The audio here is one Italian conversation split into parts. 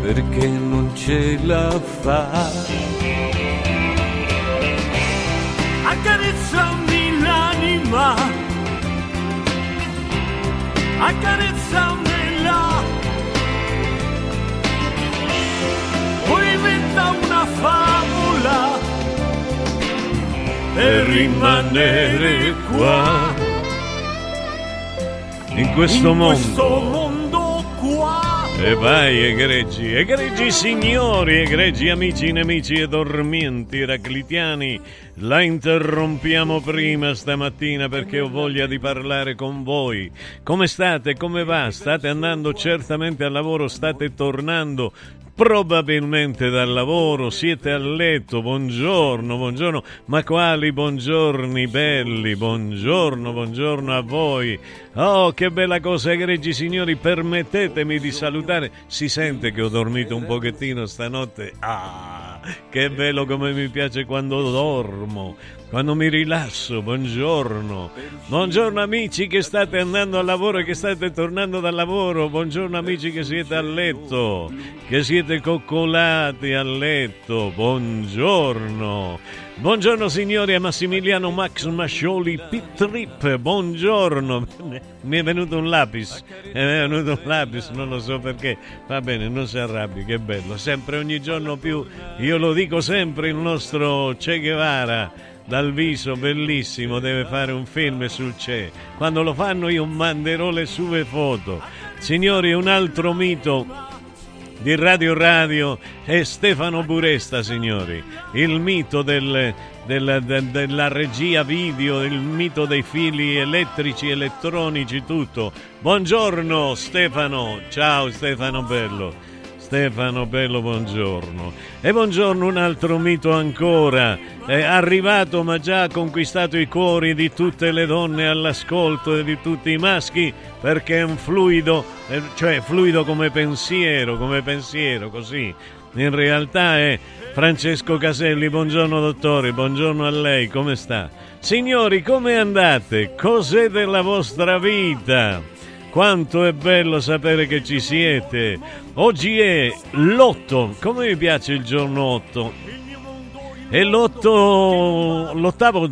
perché non ce la fa. Accarezzami l'anima, accarezzamela, poi inventa una favola per rimanere qua. In questo mondo. E vai, egregi, egregi signori, egregi amici, nemici e dormienti eraclitiani, la interrompiamo prima stamattina perché ho voglia di parlare con voi. Come state? Come va? State andando certamente al lavoro? State tornando? Probabilmente dal lavoro, siete a letto, buongiorno, buongiorno, ma quali buongiorni belli, buongiorno, buongiorno a voi. Oh, che bella cosa, egregi signori, permettetemi di salutare. Si sente che ho dormito un pochettino stanotte? Ah, che bello come mi piace quando dormo, quando mi rilasso, buongiorno. Buongiorno amici che state andando al lavoro e che state tornando dal lavoro, buongiorno amici che siete a letto, che siete coccolati a letto, buongiorno. Buongiorno signori a Massimiliano Max Mascioli Pitrip, buongiorno. Mi è venuto un lapis, mi è venuto un lapis, non lo so perché. Va bene, non si arrabbi, che bello. Sempre ogni giorno più, io lo dico sempre, il nostro Che Guevara dal viso bellissimo deve fare un film sul Che. Quando lo fanno io manderò le sue foto. Signori, un altro mito di Radio Radio è Stefano Buresta, signori, il mito del- del- del- della regia video, il mito dei fili elettrici, elettronici, tutto. Buongiorno Stefano, ciao Stefano Bello. Stefano Bello, buongiorno. E buongiorno un altro mito ancora. È arrivato ma già ha conquistato i cuori di tutte le donne all'ascolto e di tutti i maschi perché è un fluido, eh, cioè fluido come pensiero, come pensiero, così. In realtà è Francesco Caselli, buongiorno dottore, buongiorno a lei, come sta? Signori, come andate? Cos'è della vostra vita? Quanto è bello sapere che ci siete. Oggi è l'8, come mi piace il giorno 8. È l'ottavo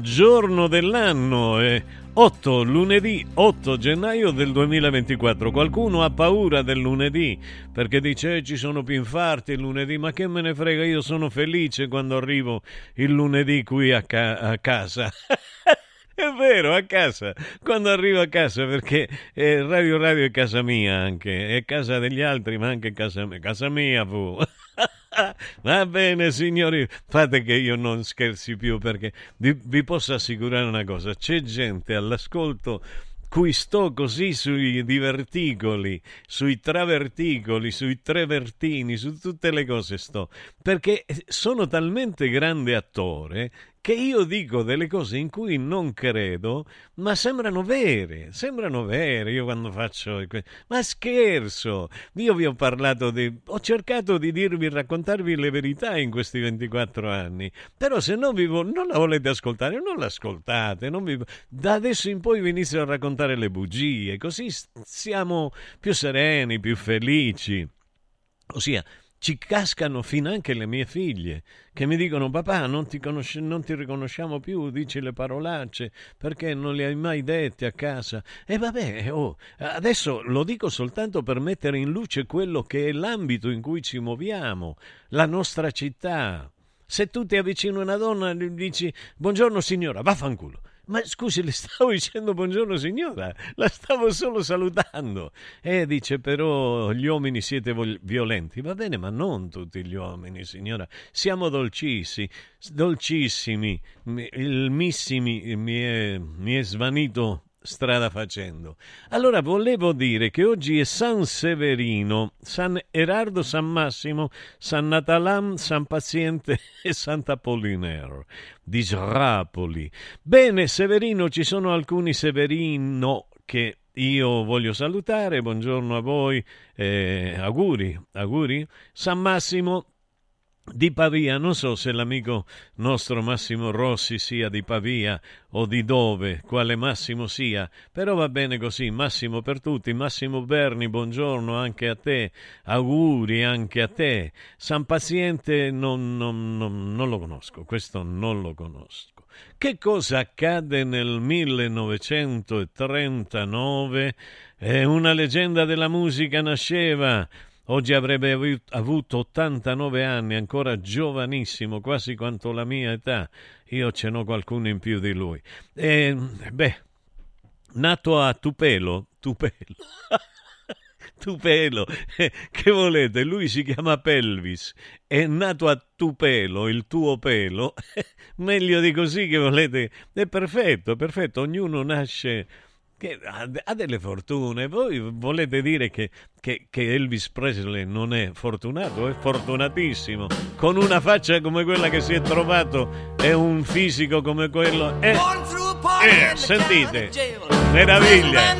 giorno dell'anno, è 8, lunedì 8 gennaio del 2024. Qualcuno ha paura del lunedì perché dice "Eh, ci sono più infarti il lunedì, ma che me ne frega, io sono felice quando arrivo il lunedì qui a, ca- a casa. È vero, a casa, quando arrivo a casa, perché eh, Radio Radio è casa mia anche, è casa degli altri, ma anche casa mia, casa mia fu. Va bene, signori, fate che io non scherzi più, perché vi, vi posso assicurare una cosa, c'è gente all'ascolto cui sto così sui diverticoli, sui traverticoli, sui trevertini, su tutte le cose sto, perché sono talmente grande attore che io dico delle cose in cui non credo, ma sembrano vere, sembrano vere. Io quando faccio... Ma scherzo! Io vi ho parlato di... ho cercato di dirvi, raccontarvi le verità in questi 24 anni, però se non, vi vo... non la volete ascoltare, non l'ascoltate. Non vi... Da adesso in poi vi inizio a raccontare le bugie, così siamo più sereni, più felici. Ossia, ci cascano fin anche le mie figlie che mi dicono papà non ti, conosci- non ti, riconosciamo più, dici le parolacce perché non le hai mai dette a casa. E vabbè, oh, adesso lo dico soltanto per mettere in luce quello che è l'ambito in cui ci muoviamo, la nostra città. Se tu ti avvicini a una donna e dici buongiorno signora, vaffanculo. Ma scusi, le stavo dicendo buongiorno signora, la stavo solo salutando. E dice però gli uomini siete violenti. Va bene, ma non tutti gli uomini, signora. Siamo dolcissimi, dolcissimi. Il missimi mi è, mi è svanito strada facendo. Allora volevo dire che oggi è San Severino, San Erardo, San Massimo, San Natalam, San Paziente e Sant'Apollinare di Srapoli. Bene, Severino, ci sono alcuni Severino che io voglio salutare, buongiorno a voi, eh, auguri, auguri. San Massimo, di Pavia. Non so se l'amico nostro Massimo Rossi sia di Pavia o di dove, quale Massimo sia, però va bene così. Massimo per tutti. Massimo Berni, buongiorno anche a te. Auguri anche a te. San Paziente non, non, non, non lo conosco, questo non lo conosco. Che cosa accade nel 1939? Eh, una leggenda della musica nasceva Oggi avrebbe avuto 89 anni, ancora giovanissimo, quasi quanto la mia età. Io ce n'ho qualcuno in più di lui. E, beh, nato a Tupelo, Tupelo. Tupelo, che volete? Lui si chiama Pelvis, è nato a Tupelo, il tuo pelo, meglio di così che volete, è perfetto, perfetto, ognuno nasce che ha, delle fortune. Voi volete dire che, che, che, Elvis Presley non è fortunato? È fortunatissimo. Con una faccia come quella che si è trovato e un fisico come quello. Eh, eh sentite, meraviglia.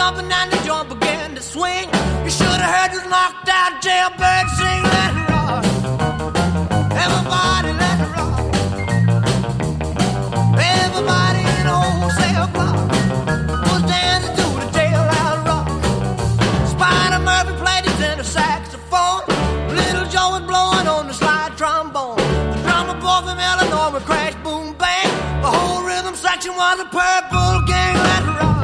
Jumping the whole rhythm section was a purple gang. Let's rock.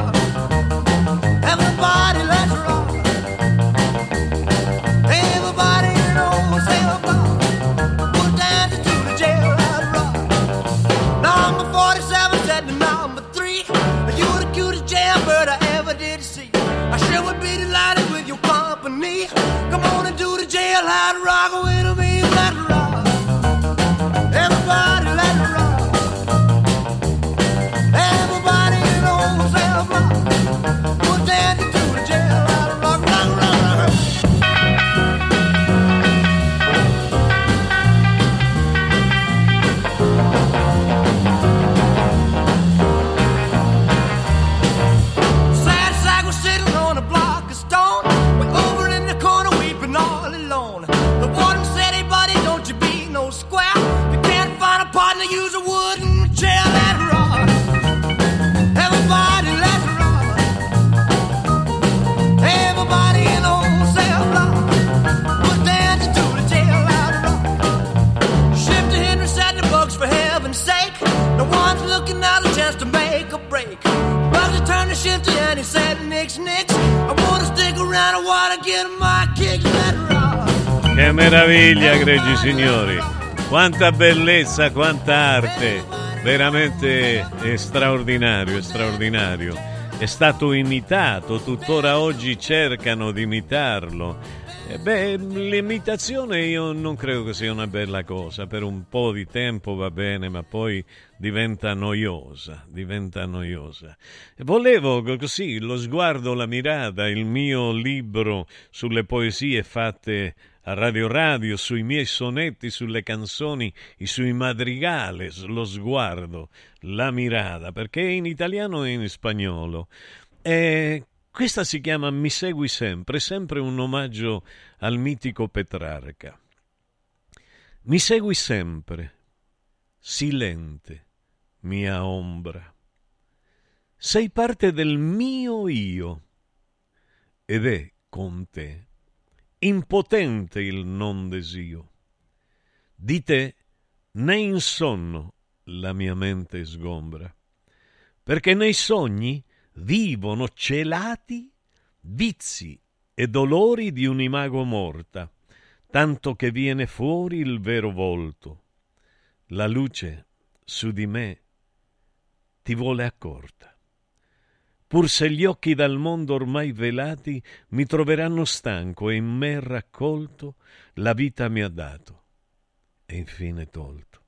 Che meraviglia, gregi signori! Quanta bellezza, quanta arte! Veramente straordinario, è straordinario. È stato imitato, tuttora oggi cercano di imitarlo. Eh beh, l'imitazione io non credo che sia una bella cosa, per un po' di tempo va bene, ma poi diventa noiosa, diventa noiosa. Volevo così lo sguardo, la mirata, il mio libro sulle poesie fatte a Radio Radio, sui miei sonetti, sulle canzoni, sui madrigales, lo sguardo, la mirada, perché in italiano e in spagnolo. E questa si chiama Mi segui sempre, sempre un omaggio al mitico Petrarca. Mi segui sempre, silente, mia ombra. Sei parte del mio io ed è con te impotente il non desio. Di te né in sonno la mia mente sgombra, perché nei sogni vivono celati vizi e dolori di un imago morta, tanto che viene fuori il vero volto. La luce su di me ti vuole accorta pur se gli occhi dal mondo ormai velati mi troveranno stanco e in me raccolto, la vita mi ha dato e infine tolto.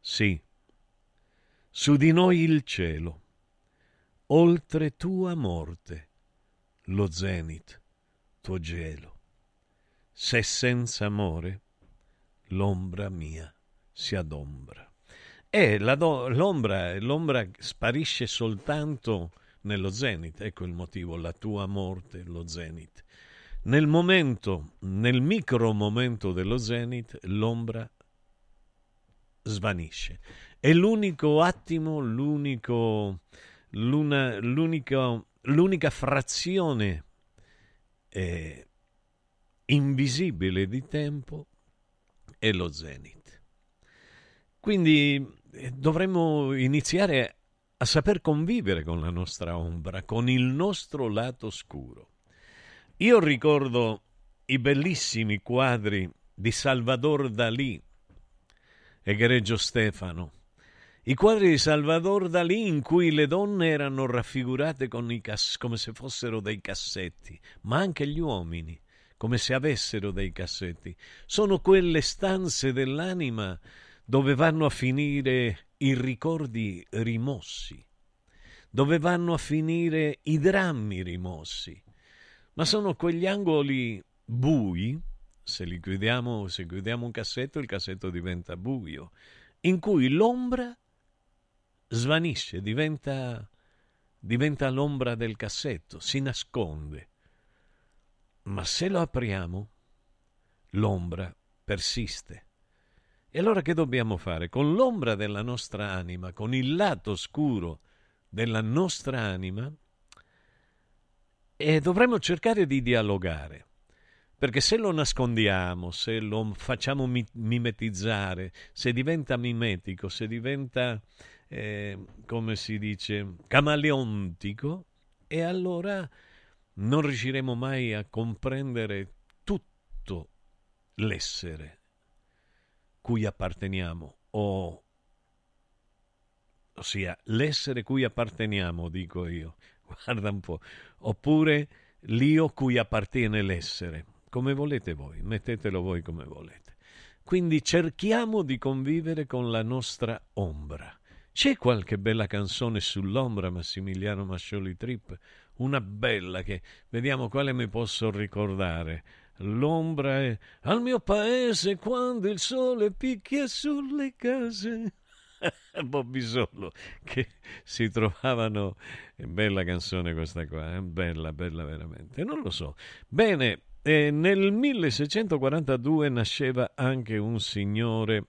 Sì, su di noi il cielo, oltre tua morte, lo zenit, tuo gelo. Se senza amore l'ombra mia si adombra. E la do, l'ombra, l'ombra sparisce soltanto nello zenit, ecco il motivo, la tua morte, lo zenit. Nel momento, nel micro momento dello zenit, l'ombra svanisce. È l'unico attimo, l'unico, l'una, l'unica, l'unica frazione eh, invisibile di tempo è lo zenit. Quindi eh, dovremmo iniziare a saper convivere con la nostra ombra, con il nostro lato scuro. Io ricordo i bellissimi quadri di Salvador Dalì, egregio Stefano, i quadri di Salvador Dalì in cui le donne erano raffigurate cass- come se fossero dei cassetti, ma anche gli uomini, come se avessero dei cassetti. Sono quelle stanze dell'anima dove vanno a finire i ricordi rimossi, dove vanno a finire i drammi rimossi, ma sono quegli angoli bui, se li chiudiamo, se chiudiamo un cassetto, il cassetto diventa buio, in cui l'ombra svanisce, diventa, diventa l'ombra del cassetto, si nasconde. Ma se lo apriamo, l'ombra persiste e allora che dobbiamo fare? Con l'ombra della nostra anima, con il lato scuro della nostra anima, e dovremmo cercare di dialogare. Perché se lo nascondiamo, se lo facciamo mimetizzare, se diventa mimetico, se diventa, eh, come si dice, camaleontico, e allora non riusciremo mai a comprendere tutto l'essere cui apparteniamo, o, ossia l'essere cui apparteniamo, dico io, guarda un po', oppure l'io cui appartiene l'essere, come volete voi, mettetelo voi come volete. Quindi cerchiamo di convivere con la nostra ombra. C'è qualche bella canzone sull'ombra, Massimiliano Mascioli Trip? Una bella che vediamo quale mi posso ricordare. L'ombra è al mio paese quando il sole picchia sulle case. Bobby Solo che si trovavano è bella canzone questa qua è eh? bella bella veramente non lo so bene eh, nel 1642 nasceva anche un signore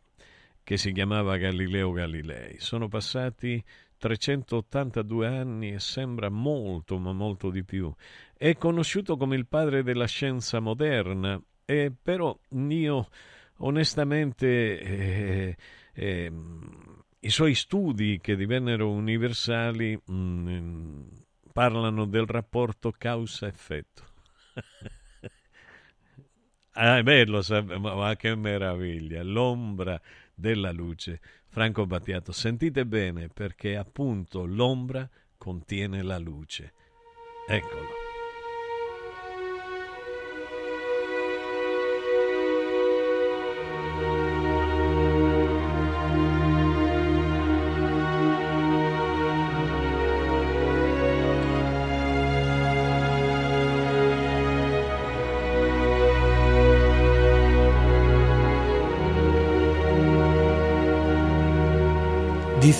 che si chiamava Galileo Galilei sono passati 382 anni e sembra molto, ma molto di più. È conosciuto come il padre della scienza moderna, e però io onestamente eh, eh, i suoi studi che divennero universali mh, mm, parlano del rapporto causa-effetto. ah, è bello, ma che meraviglia! L'ombra della luce. Franco Battiato, sentite bene perché appunto l'ombra contiene la luce. Eccolo.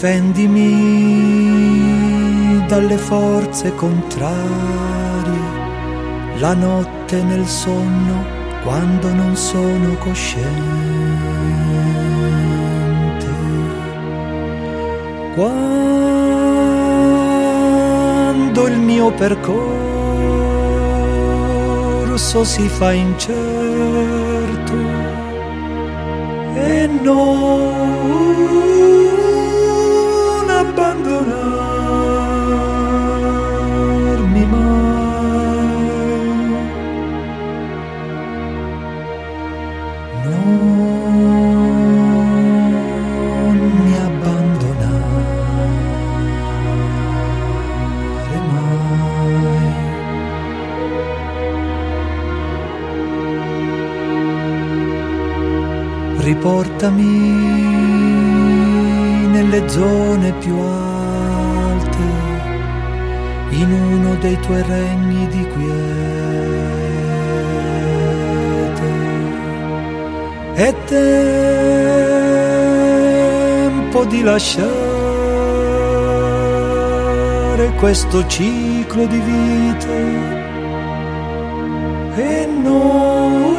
Difendimi dalle forze contrarie, la notte nel sonno quando non sono cosciente. Quando il mio percorso si fa incerto e non abbandonarmi mai. Non mi abbandonare mai. Riportami zone più alte, in uno dei tuoi regni di quiete. È tempo di lasciare questo ciclo di vite e non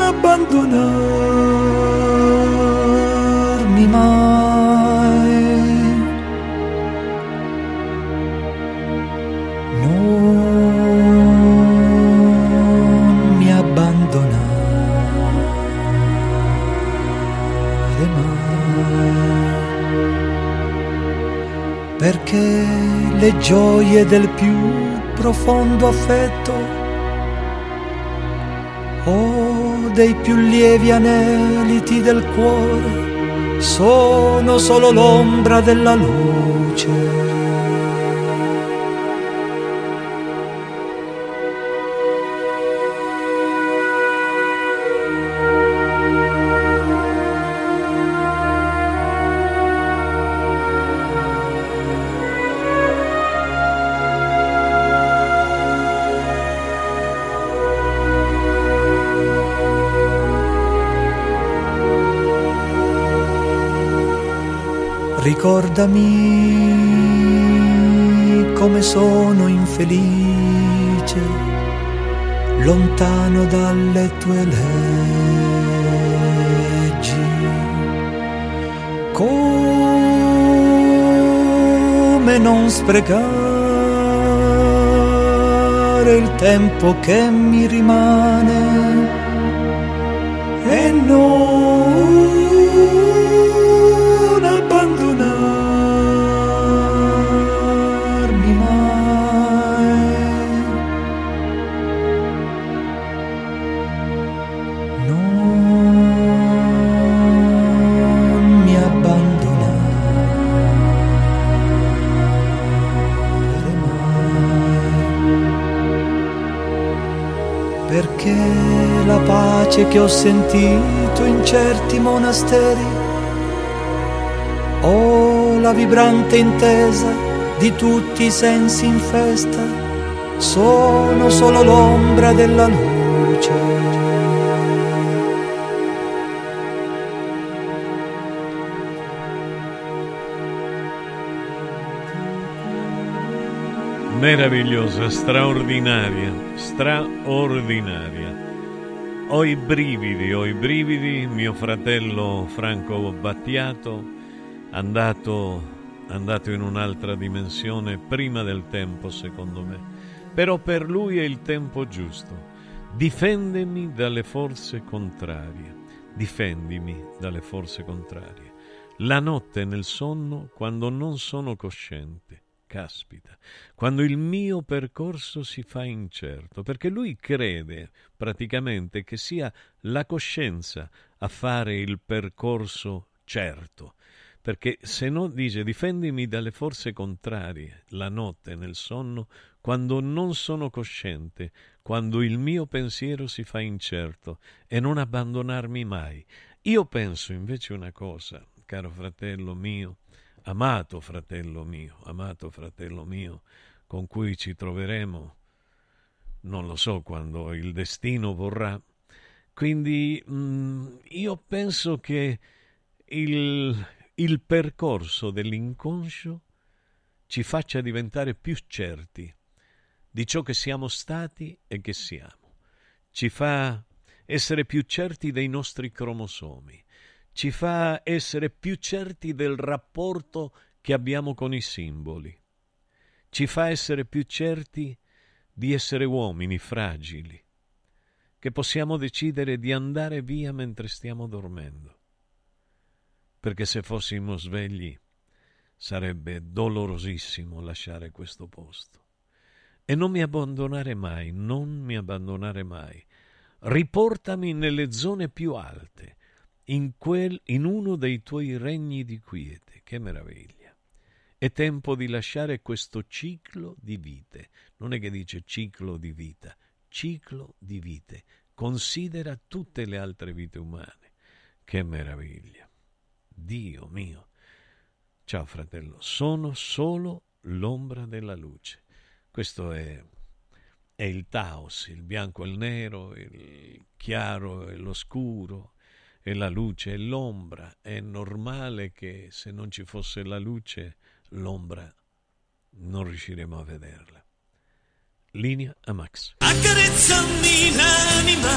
abbandonare le gioie del più profondo affetto o dei più lievi aneliti del cuore sono solo l'ombra della luce. Ricordami come sono infelice, lontano dalle tue leggi. Come non sprecare il tempo che mi rimane pace che ho sentito in certi monasteri, o la vibrante intesa di tutti i sensi in festa, sono solo l'ombra della luce. Meravigliosa, straordinaria, straordinaria. Ho i brividi, ho i brividi, mio fratello Franco Battiato, andato, andato in un'altra dimensione prima del tempo, secondo me. Però per lui è il tempo giusto. Difendemi dalle forze contrarie. Difendimi dalle forze contrarie. La notte nel sonno, quando non sono cosciente caspita, quando il mio percorso si fa incerto, perché lui crede praticamente che sia la coscienza a fare il percorso certo, perché se no dice difendimi dalle forze contrarie, la notte nel sonno, quando non sono cosciente, quando il mio pensiero si fa incerto e non abbandonarmi mai. Io penso invece una cosa, caro fratello mio, amato fratello mio, amato fratello mio, con cui ci troveremo, non lo so quando il destino vorrà. Quindi mh, mm, io penso che il, il percorso dell'inconscio ci faccia diventare più certi di ciò che siamo stati e che siamo. Ci fa essere più certi dei nostri cromosomi, ci fa essere più certi del rapporto che abbiamo con i simboli, ci fa essere più certi di essere uomini fragili, che possiamo decidere di andare via mentre stiamo dormendo. Perché se fossimo svegli sarebbe dolorosissimo lasciare questo posto. E non mi abbandonare mai, non mi abbandonare mai. Riportami nelle zone più alte, in, quel, in uno dei tuoi regni di quiete. Che meraviglia! È tempo di lasciare questo ciclo di vite. Non è che dice ciclo di vita, ciclo di vite. Considera tutte le altre vite umane. Che meraviglia! Dio mio! Ciao fratello, sono solo l'ombra della luce. Questo è, è il Taos, il bianco e il nero, il chiaro e l'oscuro, e la luce e l'ombra. È normale che se non ci fosse la luce, l'ombra non riusciremo a vederla. Linea a Max. Accarezzami l'anima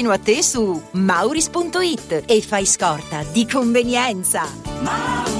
vicino a te su mauris.it e fai scorta di convenienza. Mauris.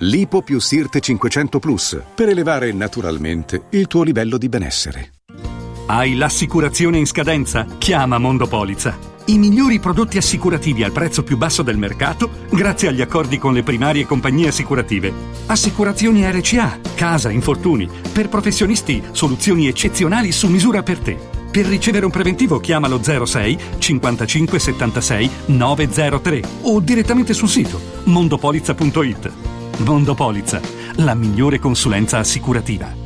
Lipo più Sirte 500 Plus per elevare naturalmente il tuo livello di benessere. Hai l'assicurazione in scadenza? Chiama Mondopolizza. I migliori prodotti assicurativi al prezzo più basso del mercato grazie agli accordi con le primarie compagnie assicurative. Assicurazioni RCA, casa, infortuni, per professionisti soluzioni eccezionali su misura per te. Per ricevere un preventivo chiamalo 06 55 76 903 o direttamente sul sito mondopolizza.it. Mondo Polizza, la migliore consulenza assicurativa.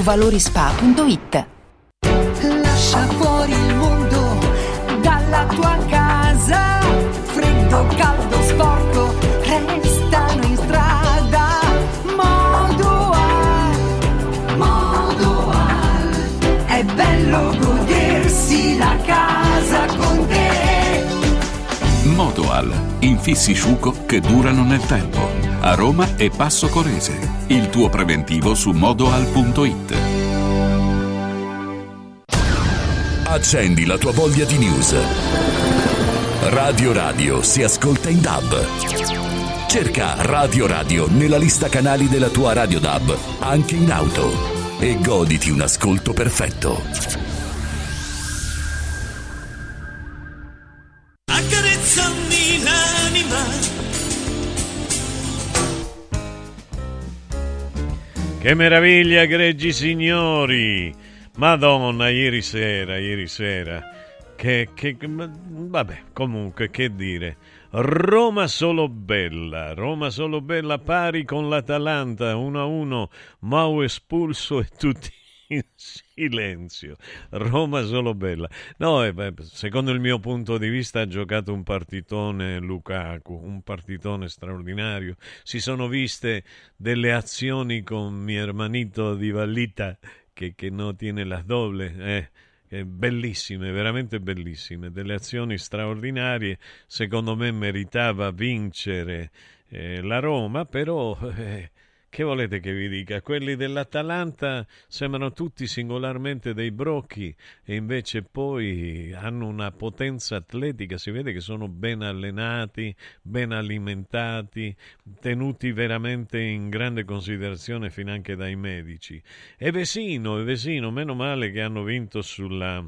valorispa.it. Lascia fuori il mondo dalla tua casa, freddo, caldo, sporco, restano in strada. Modoal, Modoal, è bello godersi la casa con te. Modoal, infissi sciuco che durano nel tempo. A Roma e Passo Corese. Il tuo preventivo su modoal.it. Accendi la tua voglia di news. Radio Radio si ascolta in DAB. Cerca Radio Radio nella lista canali della tua Radio DAB, anche in auto. e goditi un ascolto perfetto. Che meraviglia, gregi signori! Madonna, ieri sera, ieri sera. Che, che, vabbè, comunque, che dire. Roma solo bella, Roma solo bella pari con l'Atalanta 1-1, Mau espulso e tutti silenzio. Roma solo bella. No, eh, beh, secondo il mio punto di vista ha giocato un partitone Lukaku, un partitone straordinario. Si sono viste delle azioni con mio hermanito di Vallita che, che no tiene las doble. Eh bellissime, veramente bellissime, delle azioni straordinarie. Secondo me meritava vincere eh, la Roma, però eh, che volete che vi dica? Quelli dell'Atalanta sembrano tutti singolarmente dei brocchi e invece poi hanno una potenza atletica, si vede che sono ben allenati, ben alimentati, tenuti veramente in grande considerazione finanche dai medici. E Vesino, e Vesino, meno male che hanno vinto sulla,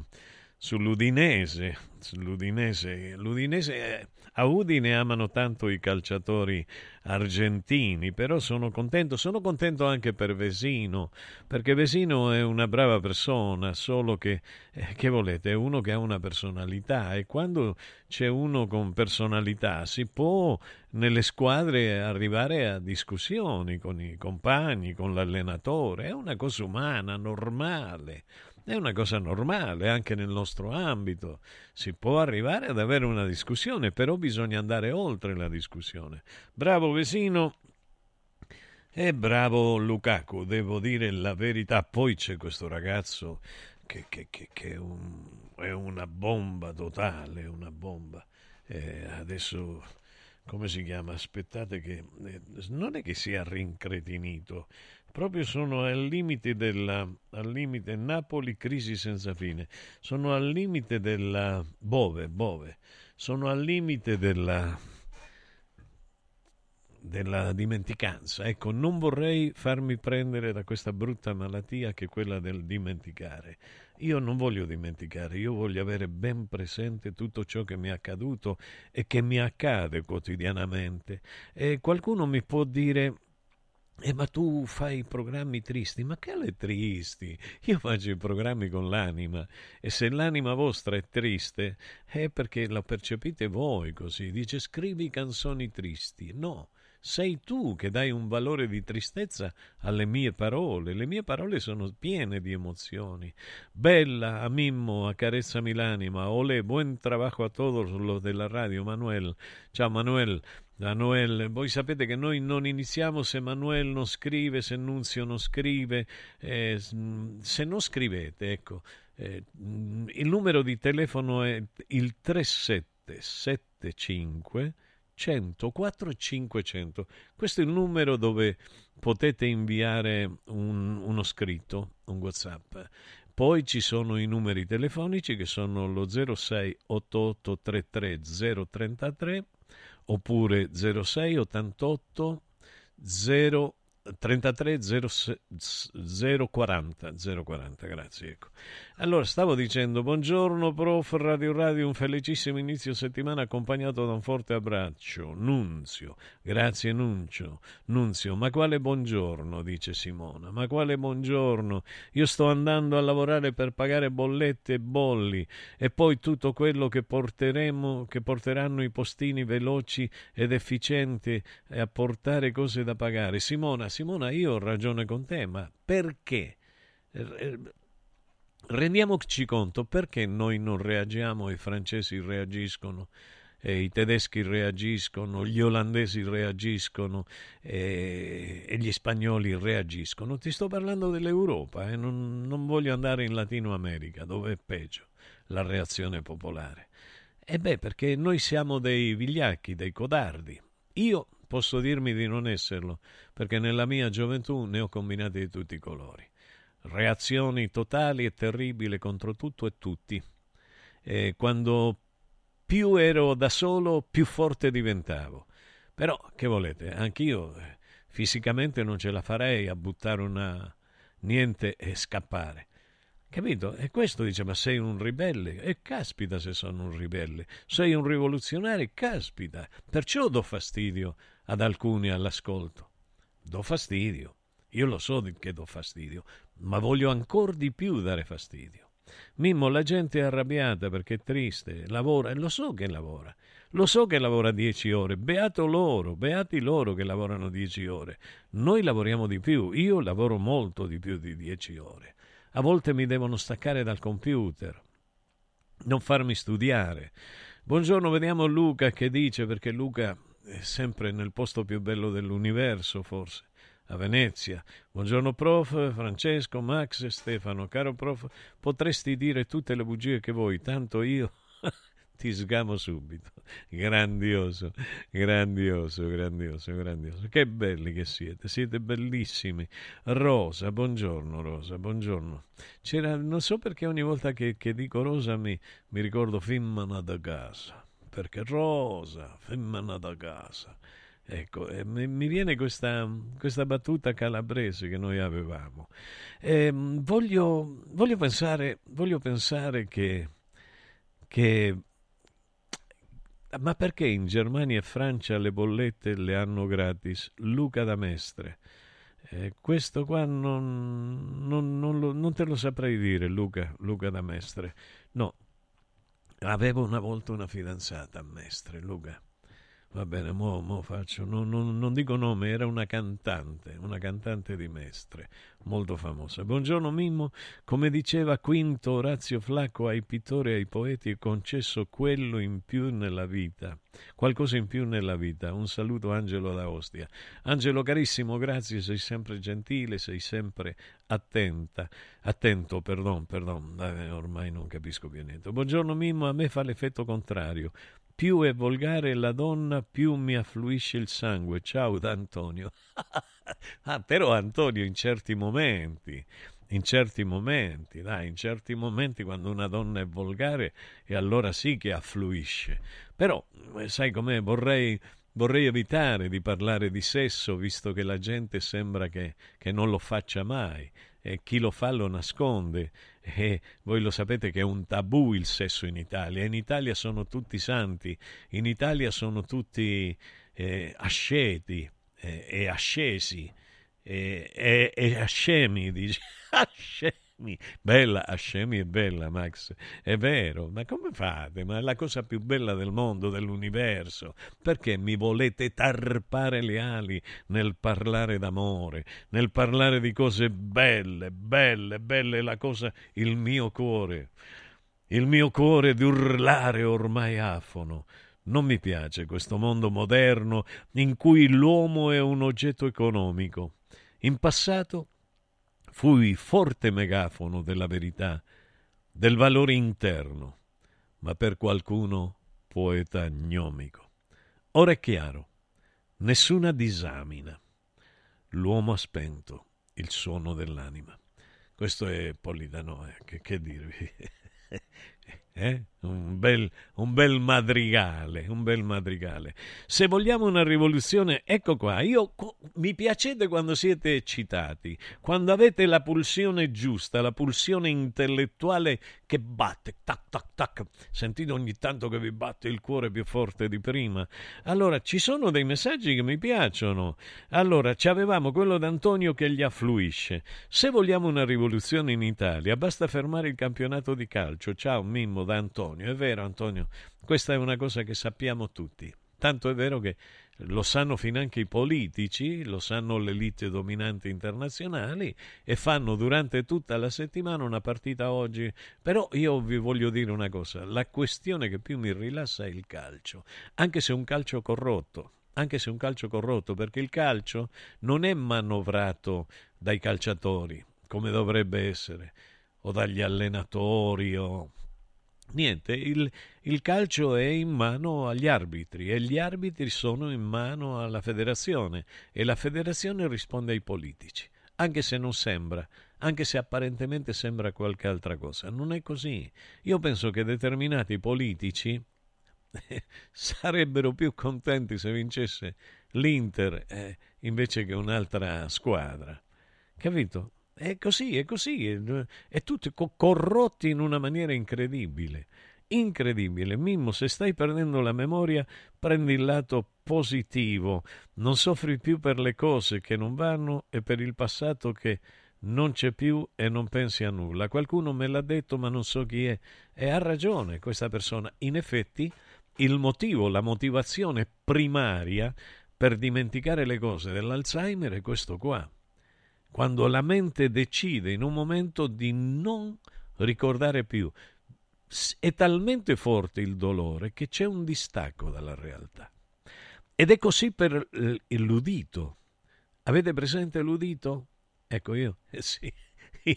sull'Udinese. L'Udinese, l'Udinese a Udine amano tanto i calciatori argentini, però sono contento, sono contento anche per Vesino, perché Vesino è una brava persona, solo che, eh, che volete, è uno che ha una personalità e quando c'è uno con personalità si può nelle squadre arrivare a discussioni con i compagni, con l'allenatore, è una cosa umana, normale. È una cosa normale anche nel nostro ambito. Si può arrivare ad avere una discussione, però bisogna andare oltre la discussione. Bravo Vesino. E bravo Lukaku, devo dire la verità. Poi c'è questo ragazzo che, che, che, che è, un, è, una bomba totale, una bomba. Eh, adesso come si chiama? Aspettate che eh, non è che sia rincretinito, proprio sono al limite della al limite Napoli crisi senza fine. Sono al limite della Bove Bove. Sono al limite della della dimenticanza. Ecco non vorrei farmi prendere da questa brutta malattia che è quella del dimenticare. Io non voglio dimenticare io voglio avere ben presente tutto ciò che mi è accaduto e che mi accade quotidianamente. E qualcuno mi può dire eh, ma tu fai programmi tristi, ma che alle tristi? Io faccio i programmi con l'anima e se l'anima vostra è triste è perché la percepite voi così. Dice scrivi canzoni tristi. No, sei tu che dai un valore di tristezza alle mie parole. Le mie parole sono piene di emozioni. Bella, a Mimmo, accarezzami l'anima. Olè, buen trabajo a todos los della radio. Manuel. Ciao Manuel. Manuel, voi sapete che noi non iniziamo se Manuel non scrive, se Nunzio non scrive, eh, se non scrivete, ecco, eh, il numero di telefono è il 3775 104 500. Questo è il numero dove potete inviare un, uno scritto, un WhatsApp. Poi ci sono i numeri telefonici che sono lo 06 88 33 033 oppure 06 88 0 33 040 040 grazie ecco. Allora stavo dicendo buongiorno prof Radio Radio un felicissimo inizio settimana accompagnato da un forte abbraccio. Nunzio grazie Nunzio. Nunzio ma quale buongiorno dice Simona ma quale buongiorno. Io sto andando a lavorare per pagare bollette e bolli e poi tutto quello che porteremo che porteranno i postini veloci ed efficienti a portare cose da pagare. Simona Simona, io ho ragione con te, ma perché? Rendiamoci conto perché noi non reagiamo, i francesi reagiscono, eh, i tedeschi reagiscono, gli olandesi reagiscono eh, e gli spagnoli reagiscono. Ti sto parlando dell'Europa, eh, non, non voglio andare in Latino America, dove è peggio la reazione popolare. E beh, perché noi siamo dei vigliacchi, dei codardi. Io posso dirmi di non esserlo, perché nella mia gioventù ne ho combinati di tutti i colori. Reazioni totali e terribili contro tutto e tutti. E quando più ero da solo, più forte diventavo. Però, che volete, anch'io eh, fisicamente non ce la farei a buttare una niente e scappare. Capito? E questo dice, ma sei un ribelle? E caspita se sono un ribelle. Sei un rivoluzionario? Caspita. Perciò do fastidio ad alcuni all'ascolto. Do fastidio. Io lo so che do fastidio, ma voglio ancora di più dare fastidio. Mimmo, la gente è arrabbiata perché è triste, lavora, e lo so che lavora. Lo so che lavora dieci ore, beato loro, beati loro che lavorano dieci ore. Noi lavoriamo di più, io lavoro molto di più di dieci ore. A volte mi devono staccare dal computer, non farmi studiare. Buongiorno, vediamo Luca che dice, perché Luca è sempre nel posto più bello dell'universo, forse, a Venezia. Buongiorno prof, Francesco, Max e Stefano. Caro prof, potresti dire tutte le bugie che vuoi, tanto io ti sgamo subito. Grandioso, grandioso, grandioso, grandioso. Che belli che siete, siete bellissimi. Rosa, buongiorno Rosa, buongiorno. C'era, non so perché ogni volta che, che dico Rosa mi, mi ricordo Fimmana da casa. Perché Rosa, Fimmana da casa. Ecco, eh, mi, viene questa, questa, battuta calabrese che noi avevamo. Eh, voglio, voglio, pensare, voglio pensare che, che ma perché in Germania e Francia le bollette le hanno gratis? Luca da Mestre. Eh, questo qua non, non, non, lo, non, te lo saprei dire, Luca, Luca da Mestre. No, avevo una volta una fidanzata a Mestre, Luca. Va bene, mo, mo faccio, non, non, non, dico nome, era una cantante, una cantante di Mestre, molto famosa. Buongiorno Mimmo, come diceva Quinto Orazio Flacco, ai pittori e ai poeti è concesso quello in più nella vita, qualcosa in più nella vita. Un saluto Angelo da Ostia. Angelo carissimo, grazie, sei sempre gentile, sei sempre attenta, attento, perdon, perdon, eh, ormai non capisco più niente. Buongiorno Mimmo, a me fa l'effetto contrario più è volgare la donna, più mi affluisce il sangue. Ciao da Antonio. ah, però Antonio in certi momenti, in certi momenti, dai, in certi momenti quando una donna è volgare e allora sì che affluisce. Però, eh, sai com'è, vorrei, vorrei evitare di parlare di sesso, visto che la gente sembra che, che non lo faccia mai e chi lo fa lo nasconde e voi lo sapete che è un tabù il sesso in Italia. In Italia sono tutti santi, in Italia sono tutti eh, asceti eh, e ascesi e, e, e ascemi, dice. Ascemi. Bella, Hascemi è bella, Max, è vero, ma come fate? Ma è la cosa più bella del mondo, dell'universo. Perché mi volete tarpare le ali nel parlare d'amore, nel parlare di cose belle, belle, belle, la cosa, il mio cuore. Il mio cuore di urlare ormai afono. Non mi piace questo mondo moderno in cui l'uomo è un oggetto economico. In passato fui forte megafono della verità, del valore interno, ma per qualcuno poeta gnomico. Ora è chiaro, nessuna disamina. L'uomo ha spento il suono dell'anima. Questo è Polidano, eh, che, che dirvi? Eh? Un, bel, un bel madrigale, un bel madrigale. Se vogliamo una rivoluzione, ecco qua, io mi piacete quando siete eccitati, quando avete la pulsione giusta, la pulsione intellettuale che batte, tac tac tac. Sentite ogni tanto che vi batte il cuore più forte di prima. Allora, ci sono dei messaggi che mi piacciono. Allora, ci avevamo quello d'Antonio che gli affluisce. Se vogliamo una rivoluzione in Italia, basta fermare il campionato di calcio. Ciao Mimmo da Antonio. È vero, Antonio, questa è una cosa che sappiamo tutti. Tanto è vero che lo sanno finanche i politici, lo sanno le elite dominanti internazionali e fanno durante tutta la settimana una partita oggi. Però io vi voglio dire una cosa, la questione che più mi rilassa è il calcio, anche se è un calcio corrotto, anche se un calcio corrotto, perché il calcio non è manovrato dai calciatori, come dovrebbe essere, o dagli allenatori o Niente, il, il, calcio è in mano agli arbitri e gli arbitri sono in mano alla federazione e la federazione risponde ai politici, anche se non sembra, anche se apparentemente sembra qualche altra cosa. Non è così. Io penso che determinati politici sarebbero più contenti se vincesse l'Inter eh, invece che un'altra squadra. Capito? È così, è così, è, è tutto corrotti in una maniera incredibile. Incredibile. Mimmo, se stai perdendo la memoria, prendi il lato positivo. Non soffri più per le cose che non vanno e per il passato che non c'è più e non pensi a nulla. Qualcuno me l'ha detto, ma non so chi è. E ha ragione questa persona. In effetti, il motivo, la motivazione primaria per dimenticare le cose dell'Alzheimer è questo qua quando la mente decide in un momento di non ricordare più. È talmente forte il dolore che c'è un distacco dalla realtà. Ed è così per l'udito. Avete presente l'udito? Ecco io, eh sì.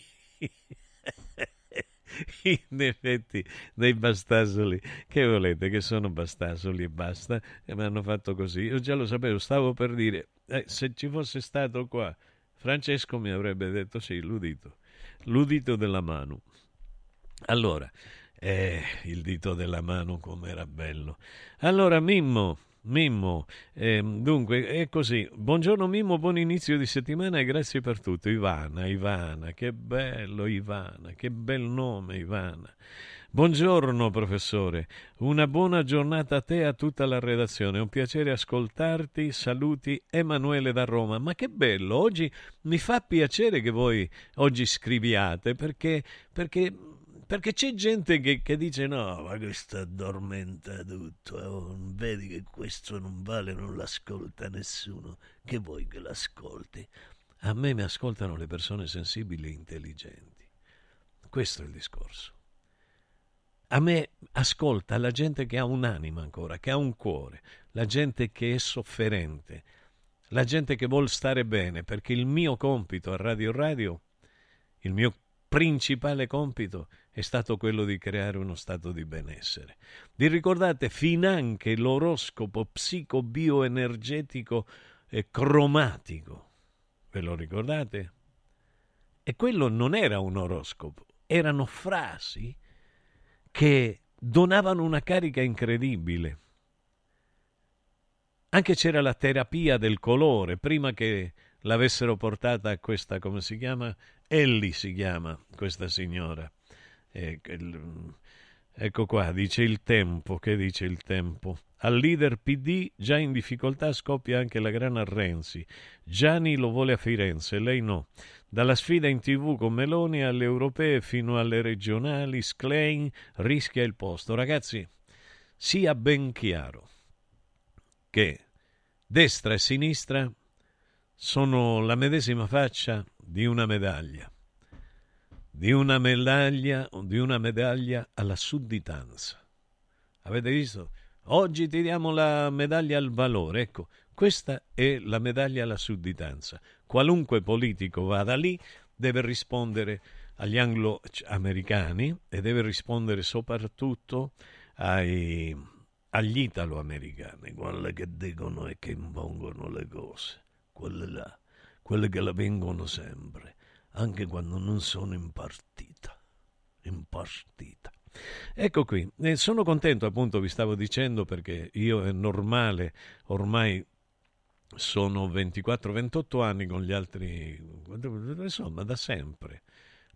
in effetti dei bastasoli che volete che sono bastasoli e basta e mi hanno fatto così io già lo sapevo stavo per dire eh, se ci fosse stato qua Francesco mi avrebbe detto sì, l'udito, l'udito della mano. Allora, eh, il dito della mano com'era bello. Allora, Mimmo, Mimmo, eh, dunque è così. Buongiorno Mimmo, buon inizio di settimana e grazie per tutto. Ivana, Ivana, che bello Ivana, che bel nome Ivana. Buongiorno professore, una buona giornata a te e a tutta la redazione. È un piacere ascoltarti. Saluti Emanuele da Roma. Ma che bello, oggi mi fa piacere che voi oggi scriviate perché, perché, perché c'è gente che, che, dice no, ma questo addormenta tutto, oh, vedi che questo non vale, non l'ascolta nessuno. Che vuoi che l'ascolti? A me mi ascoltano le persone sensibili e intelligenti. Questo è il discorso. A me ascolta la gente che ha un'anima ancora, che ha un cuore, la gente che è sofferente, la gente che vuole stare bene, perché il mio compito a Radio Radio, il mio principale compito è stato quello di creare uno stato di benessere. Vi ricordate finanche l'oroscopo psicobioenergetico e cromatico? Ve lo ricordate? E quello non era un oroscopo, erano frasi che donavano una carica incredibile. Anche c'era la terapia del colore, prima che l'avessero portata a questa, come si chiama? Ellie si chiama, questa signora. Eh, ecco qua, dice il tempo, che dice il tempo? Al leader PD già in difficoltà scoppia anche la grana Renzi. Gianni lo vuole a Firenze, lei no. Dalla sfida in tv con Meloni alle europee fino alle regionali, Sklein rischia il posto. Ragazzi, sia ben chiaro che destra e sinistra sono la medesima faccia di una medaglia. Di una medaglia, di una medaglia alla sudditanza. Avete visto? Oggi ti diamo la medaglia al valore. Ecco, questa è la medaglia alla sudditanza. Qualunque politico vada lì deve rispondere agli anglo-americani e deve rispondere soprattutto ai, agli italo-americani, quelli che dicono e che impongono le cose, quelle là, quelle che la vengono sempre, anche quando non sono in partita. In partita. Ecco qui, e sono contento appunto, vi stavo dicendo, perché io è normale ormai sono 24-28 anni con gli altri, insomma, da sempre,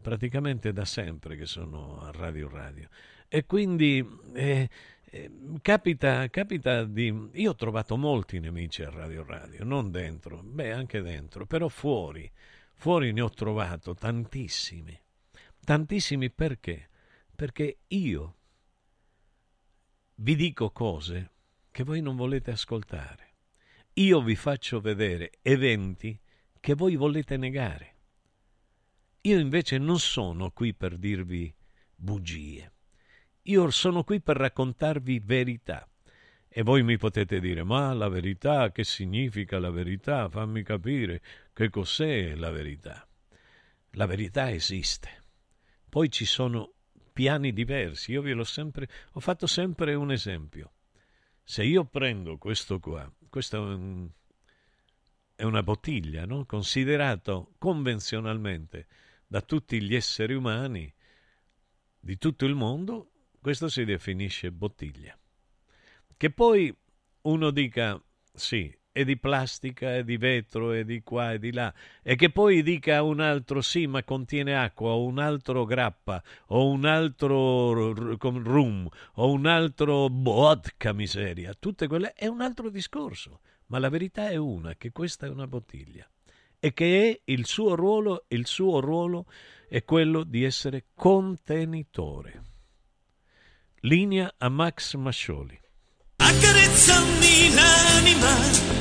praticamente da sempre che sono a Radio Radio. E quindi eh, eh, capita, capita di... Io ho trovato molti nemici a Radio Radio, non dentro, beh anche dentro, però fuori, fuori ne ho trovato tantissimi. Tantissimi perché? Perché io vi dico cose che voi non volete ascoltare io vi faccio vedere eventi che voi volete negare. Io invece non sono qui per dirvi bugie. Io sono qui per raccontarvi verità. E voi mi potete dire, ma la verità, che significa la verità? Fammi capire che cos'è la verità. La verità esiste. Poi ci sono piani diversi. Io vi l'ho sempre, ho fatto sempre un esempio. Se io prendo questo qua questa è una bottiglia, no? considerato convenzionalmente da tutti gli esseri umani di tutto il mondo, questo si definisce bottiglia. Che poi uno dica, sì, e di plastica e di vetro e di qua e di là e che poi dica un altro sì ma contiene acqua o un altro grappa o un altro rum o un altro vodka miseria tutte quelle è un altro discorso ma la verità è una che questa è una bottiglia e che è il suo ruolo il suo ruolo è quello di essere contenitore. Linea a Max Mascioli. Accarezzami l'anima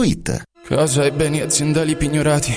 www.ecoscienza.it Casa e beni aziendali pignorati,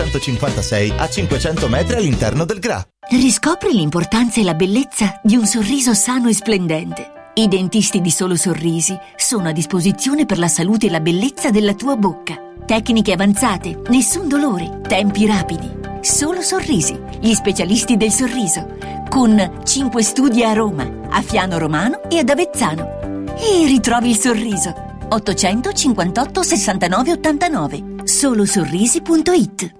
956 a 500 metri all'interno del GRA. Riscopri l'importanza e la bellezza di un sorriso sano e splendente. I dentisti di Solo Sorrisi sono a disposizione per la salute e la bellezza della tua bocca. Tecniche avanzate, nessun dolore, tempi rapidi. Solo Sorrisi, gli specialisti del sorriso, con 5 studi a Roma, a Fiano Romano e ad Avezzano. E ritrovi il sorriso. 858 69 89 solosorrisi.it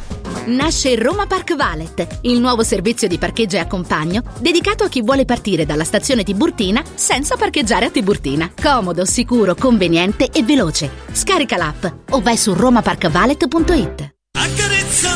Nasce Roma Park Valet, il nuovo servizio di parcheggio e accompagno dedicato a chi vuole partire dalla stazione Tiburtina senza parcheggiare a Tiburtina. Comodo, sicuro, conveniente e veloce. Scarica l'app o vai su romaparkvalet.it. Accarezzami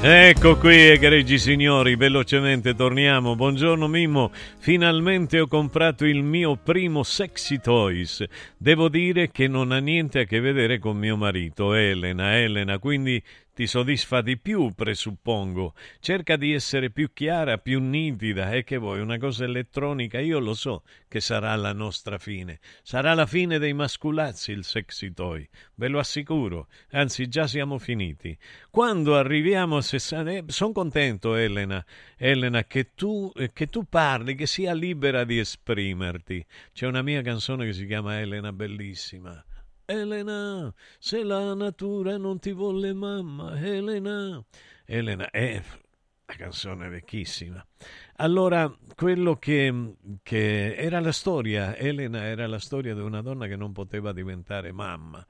Ecco qui, egregi signori, velocemente torniamo. Buongiorno Mimmo, finalmente ho comprato il mio primo sexy toys. Devo dire che non ha niente a che vedere con mio marito, Elena, Elena, quindi ti soddisfa di più, presuppongo. Cerca di essere più chiara, più nitida. E che vuoi, una cosa elettronica? Io lo so che sarà la nostra fine. Sarà la fine dei masculazzi il sexy toy, ve lo assicuro. Anzi, già siamo finiti. Quando arriviamo a 60... Eh, sono contento, Elena, Elena, che tu, eh, che tu parli, che sia libera di esprimerti. C'è una mia canzone che si chiama Elena, bellissima. Elena, se la natura non ti vuole mamma, Elena. Elena, è La canzone vecchissima. Allora, quello che, che era la storia, Elena era la storia di una donna che non poteva diventare mamma,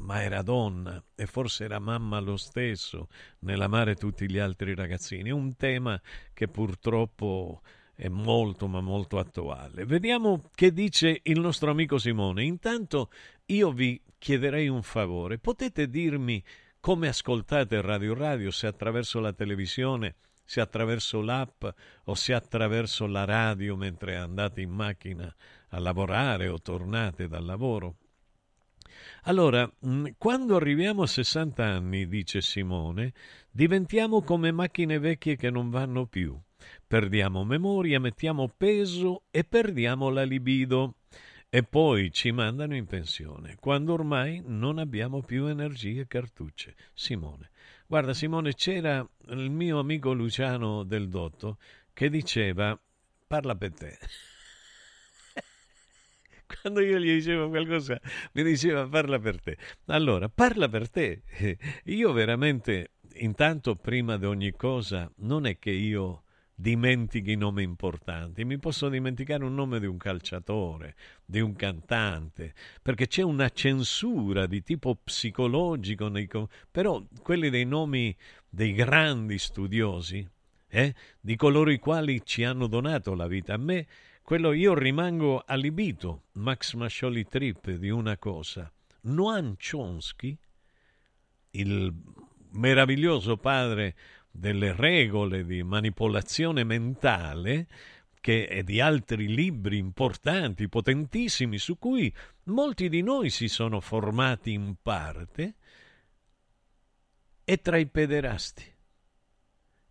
ma era donna e forse era mamma lo stesso nell'amare tutti gli altri ragazzini. Un tema che purtroppo è molto ma molto attuale. Vediamo che dice il nostro amico Simone. Intanto io vi chiederei un favore. Potete dirmi come ascoltate Radio Radio, se attraverso la televisione, se attraverso l'app o se attraverso la radio mentre andate in macchina a lavorare o tornate dal lavoro? Allora, mm, quando arriviamo a 60 anni, dice Simone, diventiamo come macchine vecchie che non vanno più. Perdiamo memoria, mettiamo peso e perdiamo la libido. E poi ci mandano in pensione, quando ormai non abbiamo più energie e cartucce. Simone. Guarda, Simone, c'era il mio amico Luciano del Dotto che diceva, parla per te. Quando io gli dicevo qualcosa, mi diceva parla per te. Allora, parla per te. Io veramente, intanto, prima di ogni cosa, non è che io dimentichi nomi importanti, mi posso dimenticare un nome di un calciatore, di un cantante, perché c'è una censura di tipo psicologico, nei, però quelli dei nomi dei grandi studiosi, eh, di coloro i quali ci hanno donato la vita. A me, quello io rimango allibito, Max Mascioli Trip, di una cosa. Noam Chomsky, il meraviglioso padre delle regole di manipolazione mentale che, e di altri libri importanti, potentissimi, su cui molti di noi si sono formati in parte, è tra i pederasti.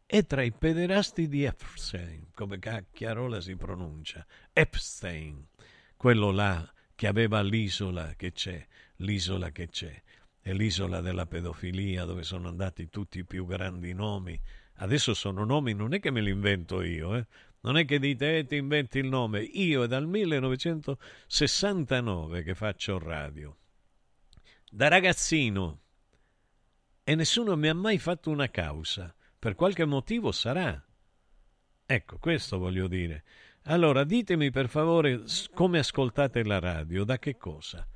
È tra i pederasti di Epstein, come cacchiarola si pronuncia. Epstein, quello là che aveva l'isola che c'è, l'isola che c'è è l'isola della pedofilia dove sono andati tutti i più grandi nomi. Adesso sono nomi, non è che me li invento io, eh? non è che dite eh, ti inventi il nome. Io è dal 1969 che faccio radio. Da ragazzino. E nessuno mi ha mai fatto una causa. Per qualche motivo sarà. Ecco, questo voglio dire. Allora, ditemi per favore come ascoltate la radio, da che cosa?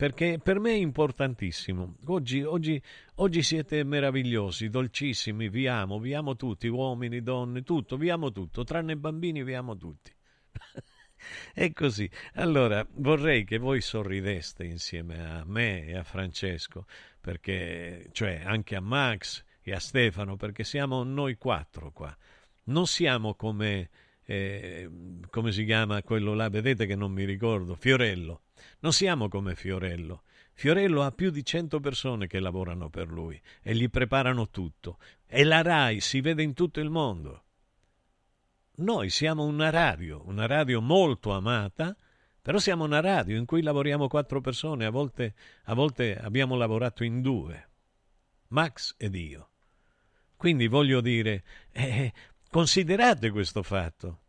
Perché per me è importantissimo. Oggi, oggi, oggi, siete meravigliosi, dolcissimi, vi amo, vi amo tutti, uomini, donne, tutto, vi amo tutto, tranne bambini, vi amo tutti. è così. Allora, vorrei che voi sorrideste insieme a me e a Francesco, perché, cioè anche a Max e a Stefano, perché siamo noi quattro qua. Non siamo come, eh, come si chiama quello là, vedete che non mi ricordo, Fiorello non siamo come Fiorello. Fiorello ha più di cento persone che lavorano per lui e gli preparano tutto. E la RAI si vede in tutto il mondo. Noi siamo una radio, una radio molto amata, però siamo una radio in cui lavoriamo quattro persone, a volte, a volte abbiamo lavorato in due, Max ed io. Quindi voglio dire, eh, considerate questo fatto,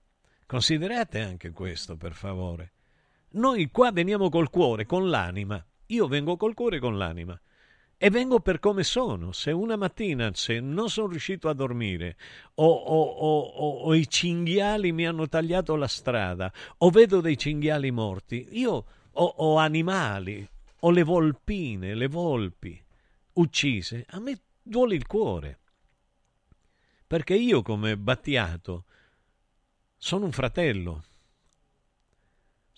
considerate anche questo, per favore. Noi qua veniamo col cuore, con l'anima. Io vengo col cuore e con l'anima. E vengo per come sono. Se una mattina, se non sono riuscito a dormire, o, o, o, o, i cinghiali mi hanno tagliato la strada, o vedo dei cinghiali morti, io ho animali, ho le volpine, le volpi uccise, a me duole il cuore. Perché io, come Battiato, sono un fratello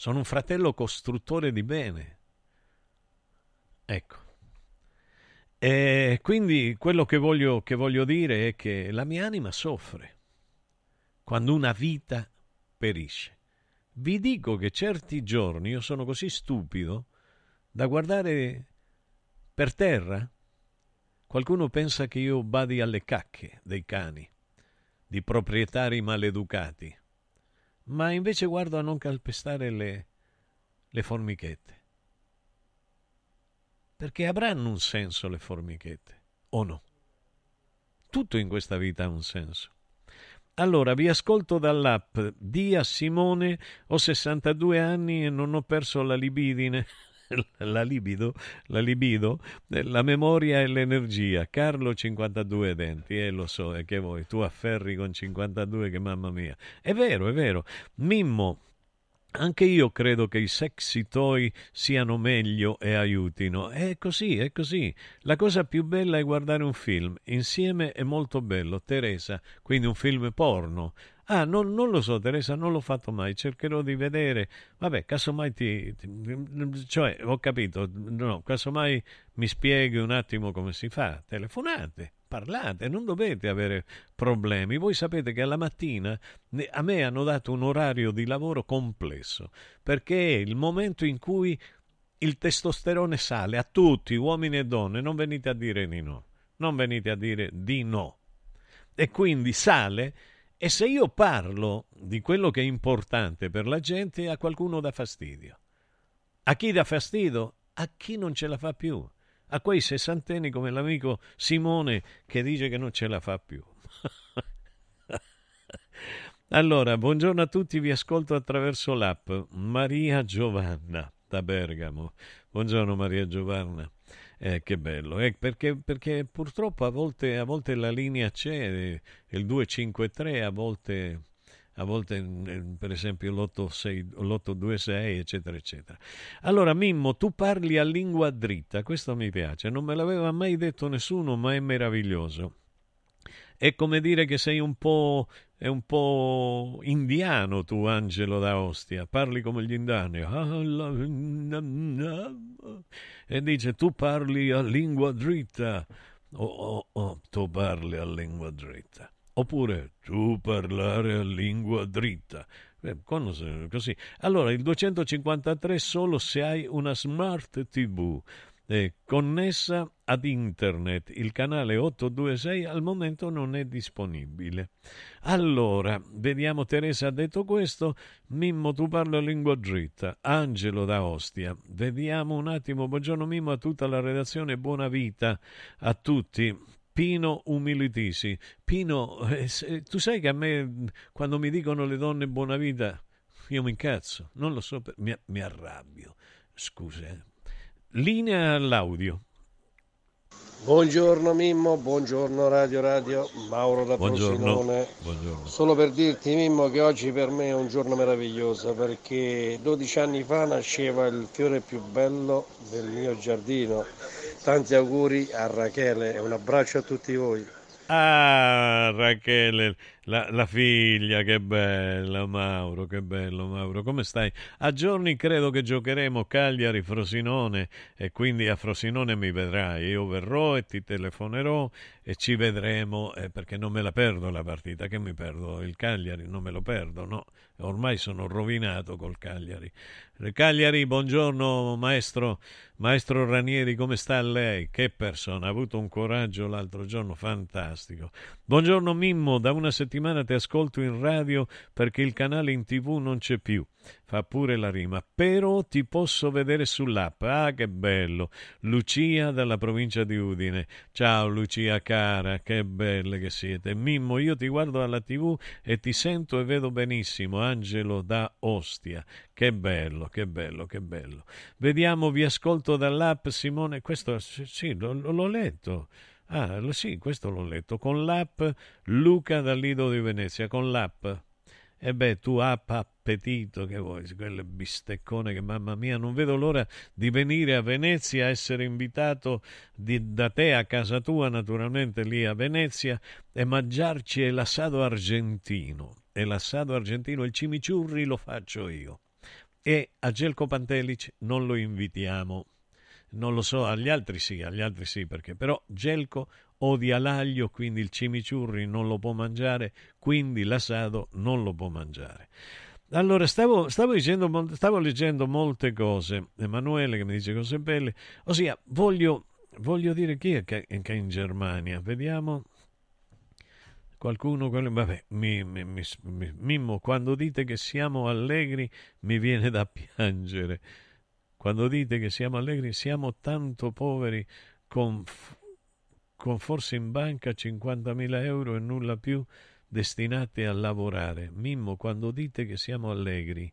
sono un fratello costruttore di bene. Ecco. E quindi quello che voglio, che voglio dire è che la mia anima soffre quando una vita perisce. Vi dico che certi giorni io sono così stupido da guardare per terra. Qualcuno pensa che io badi alle cacche dei cani, di proprietari maleducati ma invece guardo a non calpestare le, le formichette. Perché avranno un senso le formichette, o no? Tutto in questa vita ha un senso. Allora, vi ascolto dall'app. Dia Simone, ho 62 anni e non ho perso la libidine. la libido, la libido, la memoria e l'energia. Carlo 52 denti, e eh, lo so, e che vuoi, tu afferri con 52 che mamma mia. È vero, è vero. Mimmo anche io credo che i sexy toy siano meglio e aiutino. È così, è così. La cosa più bella è guardare un film. Insieme è molto bello. Teresa, quindi un film porno. Ah, non, non, lo so, Teresa, non l'ho fatto mai. Cercherò di vedere. Vabbè, casomai ti. ti cioè, ho capito. No, casomai mi spieghi un attimo come si fa. Telefonate parlate, non dovete avere problemi. Voi sapete che alla mattina a me hanno dato un orario di lavoro complesso, perché è il momento in cui il testosterone sale a tutti, uomini e donne, non venite a dire di no, non venite a dire di no. E quindi sale e se io parlo di quello che è importante per la gente, a qualcuno dà fastidio. A chi dà fastidio? A chi non ce la fa più a quei sessantenni come l'amico Simone che dice che non ce la fa più. allora, buongiorno a tutti, vi ascolto attraverso l'app Maria Giovanna da Bergamo. Buongiorno Maria Giovanna. Eh, che bello, eh, perché, perché, purtroppo a volte, a volte la linea c'è, il 253 a volte a volte mm, per esempio l'826 eccetera eccetera. Allora Mimmo tu parli a lingua dritta questo mi piace. Non me l'aveva mai detto nessuno ma è meraviglioso è come dire che sei un po', un po' indiano tu, Angelo da Ostia, parli come gli indiani. E dice tu parli a lingua dritta. Oh, oh, oh, tu parli a lingua dritta. Oppure tu parlare a lingua dritta. Eh, così. Allora, il 253 solo se hai una smart TV eh, connessa ad internet. Il canale 826 al momento non è disponibile. Allora, vediamo Teresa ha detto questo. Mimmo, tu parli a lingua dritta. Angelo da Ostia. Vediamo un attimo. Buongiorno Mimmo a tutta la redazione. Buona vita a tutti. Pino Umilitisi. Pino, eh, tu sai che a me quando mi dicono le donne buona vita, io mi incazzo, non lo so, mi, mi arrabbio. Scusa. Eh. Linea all'audio. Buongiorno Mimmo, buongiorno Radio Radio, Mauro da buongiorno. Solo per dirti Mimmo che oggi per me è un giorno meraviglioso perché 12 anni fa nasceva il fiore più bello del mio giardino Tanti auguri a Rachele e un abbraccio a tutti voi. Ah, Rachele, la, la, figlia, che bella, Mauro, che bello, Mauro. Come stai? A giorni credo che giocheremo Cagliari-Frosinone e quindi a Frosinone mi vedrai. Io verrò e ti telefonerò e ci vedremo eh, perché non me la perdo la partita. Che mi perdo? Il Cagliari non me lo perdo, no? Ormai sono rovinato col Cagliari. Cagliari, buongiorno maestro, maestro Ranieri, come sta lei? Che persona, ha avuto un coraggio l'altro giorno fantastico. Buongiorno Mimmo, da una settimana ti ascolto in radio perché il canale in tv non c'è più fa pure la rima, però ti posso vedere sull'app. Ah, che bello! Lucia dalla provincia di Udine. Ciao Lucia cara, che belle che siete. Mimmo, io ti guardo alla tv e ti sento e vedo benissimo. Angelo da Ostia. Che bello, che bello, che bello. Vediamo, vi ascolto dall'app Simone. Questo sì, l'ho letto. Ah, sì, questo l'ho letto. Con l'app Luca dal Lido di Venezia, con l'app. E beh, tu app appetito che vuoi, quelle bisteccone che mamma mia, non vedo l'ora di venire a Venezia, essere invitato di, da te a casa tua, naturalmente lì a Venezia, e mangiarci l'assado argentino. E l'assado argentino, il cimiciurri lo faccio io. E a Gelco Pantelic non lo invitiamo. Non lo so, agli altri sì, agli altri sì, perché però Gelco odia l'aglio, quindi il cimiciurri non lo può mangiare, quindi l'assado non lo può mangiare. Allora, stavo, stavo, dicendo, stavo leggendo molte cose, Emanuele che mi dice cose belle, ossia, voglio, voglio dire chi è che, che è in Germania, vediamo, qualcuno, vabbè, mi, mi, mi, Mimmo, quando dite che siamo allegri mi viene da piangere, quando dite che siamo allegri siamo tanto poveri con, con forse in banca 50.000 euro e nulla più, destinati a lavorare. Mimmo, quando dite che siamo allegri,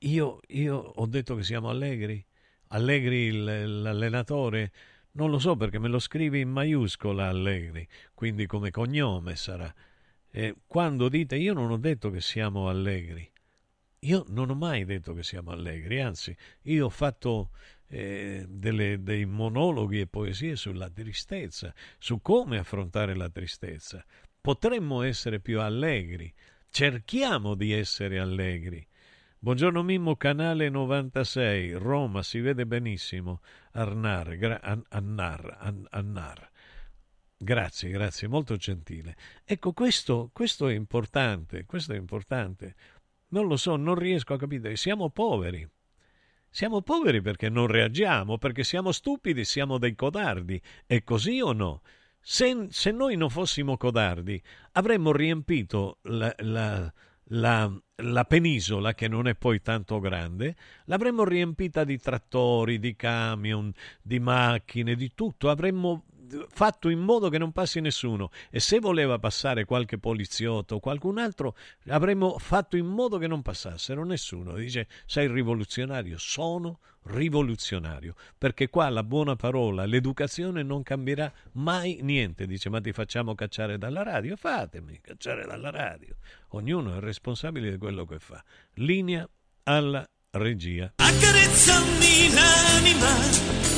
io, io ho detto che siamo allegri? Allegri l'allenatore? Non lo so perché me lo scrivi in maiuscola Allegri, quindi come cognome sarà. E quando dite io non ho detto che siamo allegri, io non ho mai detto che siamo allegri, anzi, io ho fatto eh, delle- dei monologhi e poesie sulla tristezza, su come affrontare la tristezza. Potremmo essere più allegri, cerchiamo di essere allegri. Buongiorno Mimmo, canale 96, Roma, si vede benissimo. Arnar, gra- An- Annar, An- Annar. Grazie, grazie, molto gentile. Ecco, questo, questo è importante, questo è importante. Non lo so, non riesco a capire. Siamo poveri. Siamo poveri perché non reagiamo, perché siamo stupidi, siamo dei codardi. È così o no? Se, se noi non fossimo codardi, avremmo riempito la, la- la- la penisola, che non è poi tanto grande, l'avremmo riempita di trattori, di camion, di macchine, di tutto. Avremmo fatto in modo che non passi nessuno. E se voleva passare qualche poliziotto o qualcun altro avremmo fatto in modo che non passassero nessuno. Dice sei rivoluzionario? Sono rivoluzionario. Perché qua la buona parola l'educazione non cambierà mai niente. Dice ma ti facciamo cacciare dalla radio? Fatemi cacciare dalla radio. Ognuno è responsabile di quello che fa. Linea alla regia. Accarezzami l'anima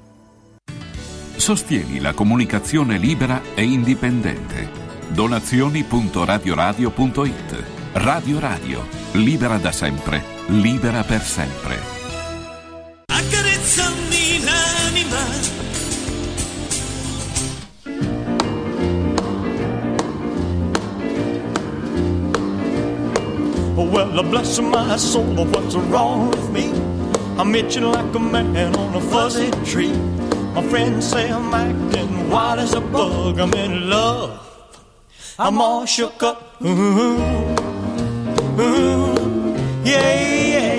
Sostieni la comunicazione libera e indipendente. Donazioni.radioradio.it Radio Radio, libera da sempre, libera per sempre. Accarezzami l'anima Oh, well, bless my soul, what's wrong with me? I'm itching like a man on a fuzzy tree. My friends say I'm acting wild as a bug. I'm in love. I'm all shook up. Ooh, ooh, yeah, yeah,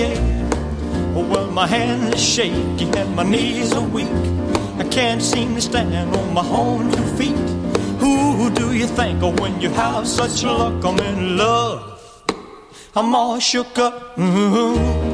yeah. Well, my hands are shaky and my knees are weak. I can't seem to stand on my own two feet. Who do you think of when you have such luck? I'm in love. I'm all shook up. Ooh,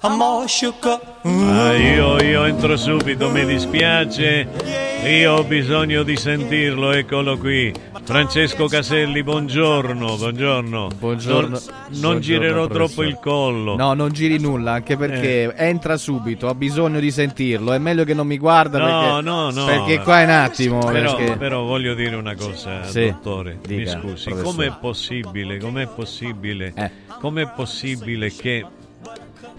I'm all shook up. Ah, io, io entro subito, mi dispiace. Io ho bisogno di sentirlo, eccolo qui. Francesco Caselli, buongiorno, buongiorno. Buongiorno. Non, non Buongiorno, girerò professore. troppo il collo. No, non giri nulla, anche perché entra subito, ho bisogno di sentirlo. È meglio che non mi guarda No, perché, no, no. perché qua è un attimo. Però, perché- però voglio dire una cosa, Sì, dottore. dica, mi scusi, com'è possibile, com'è possibile, Eh. com'è possibile che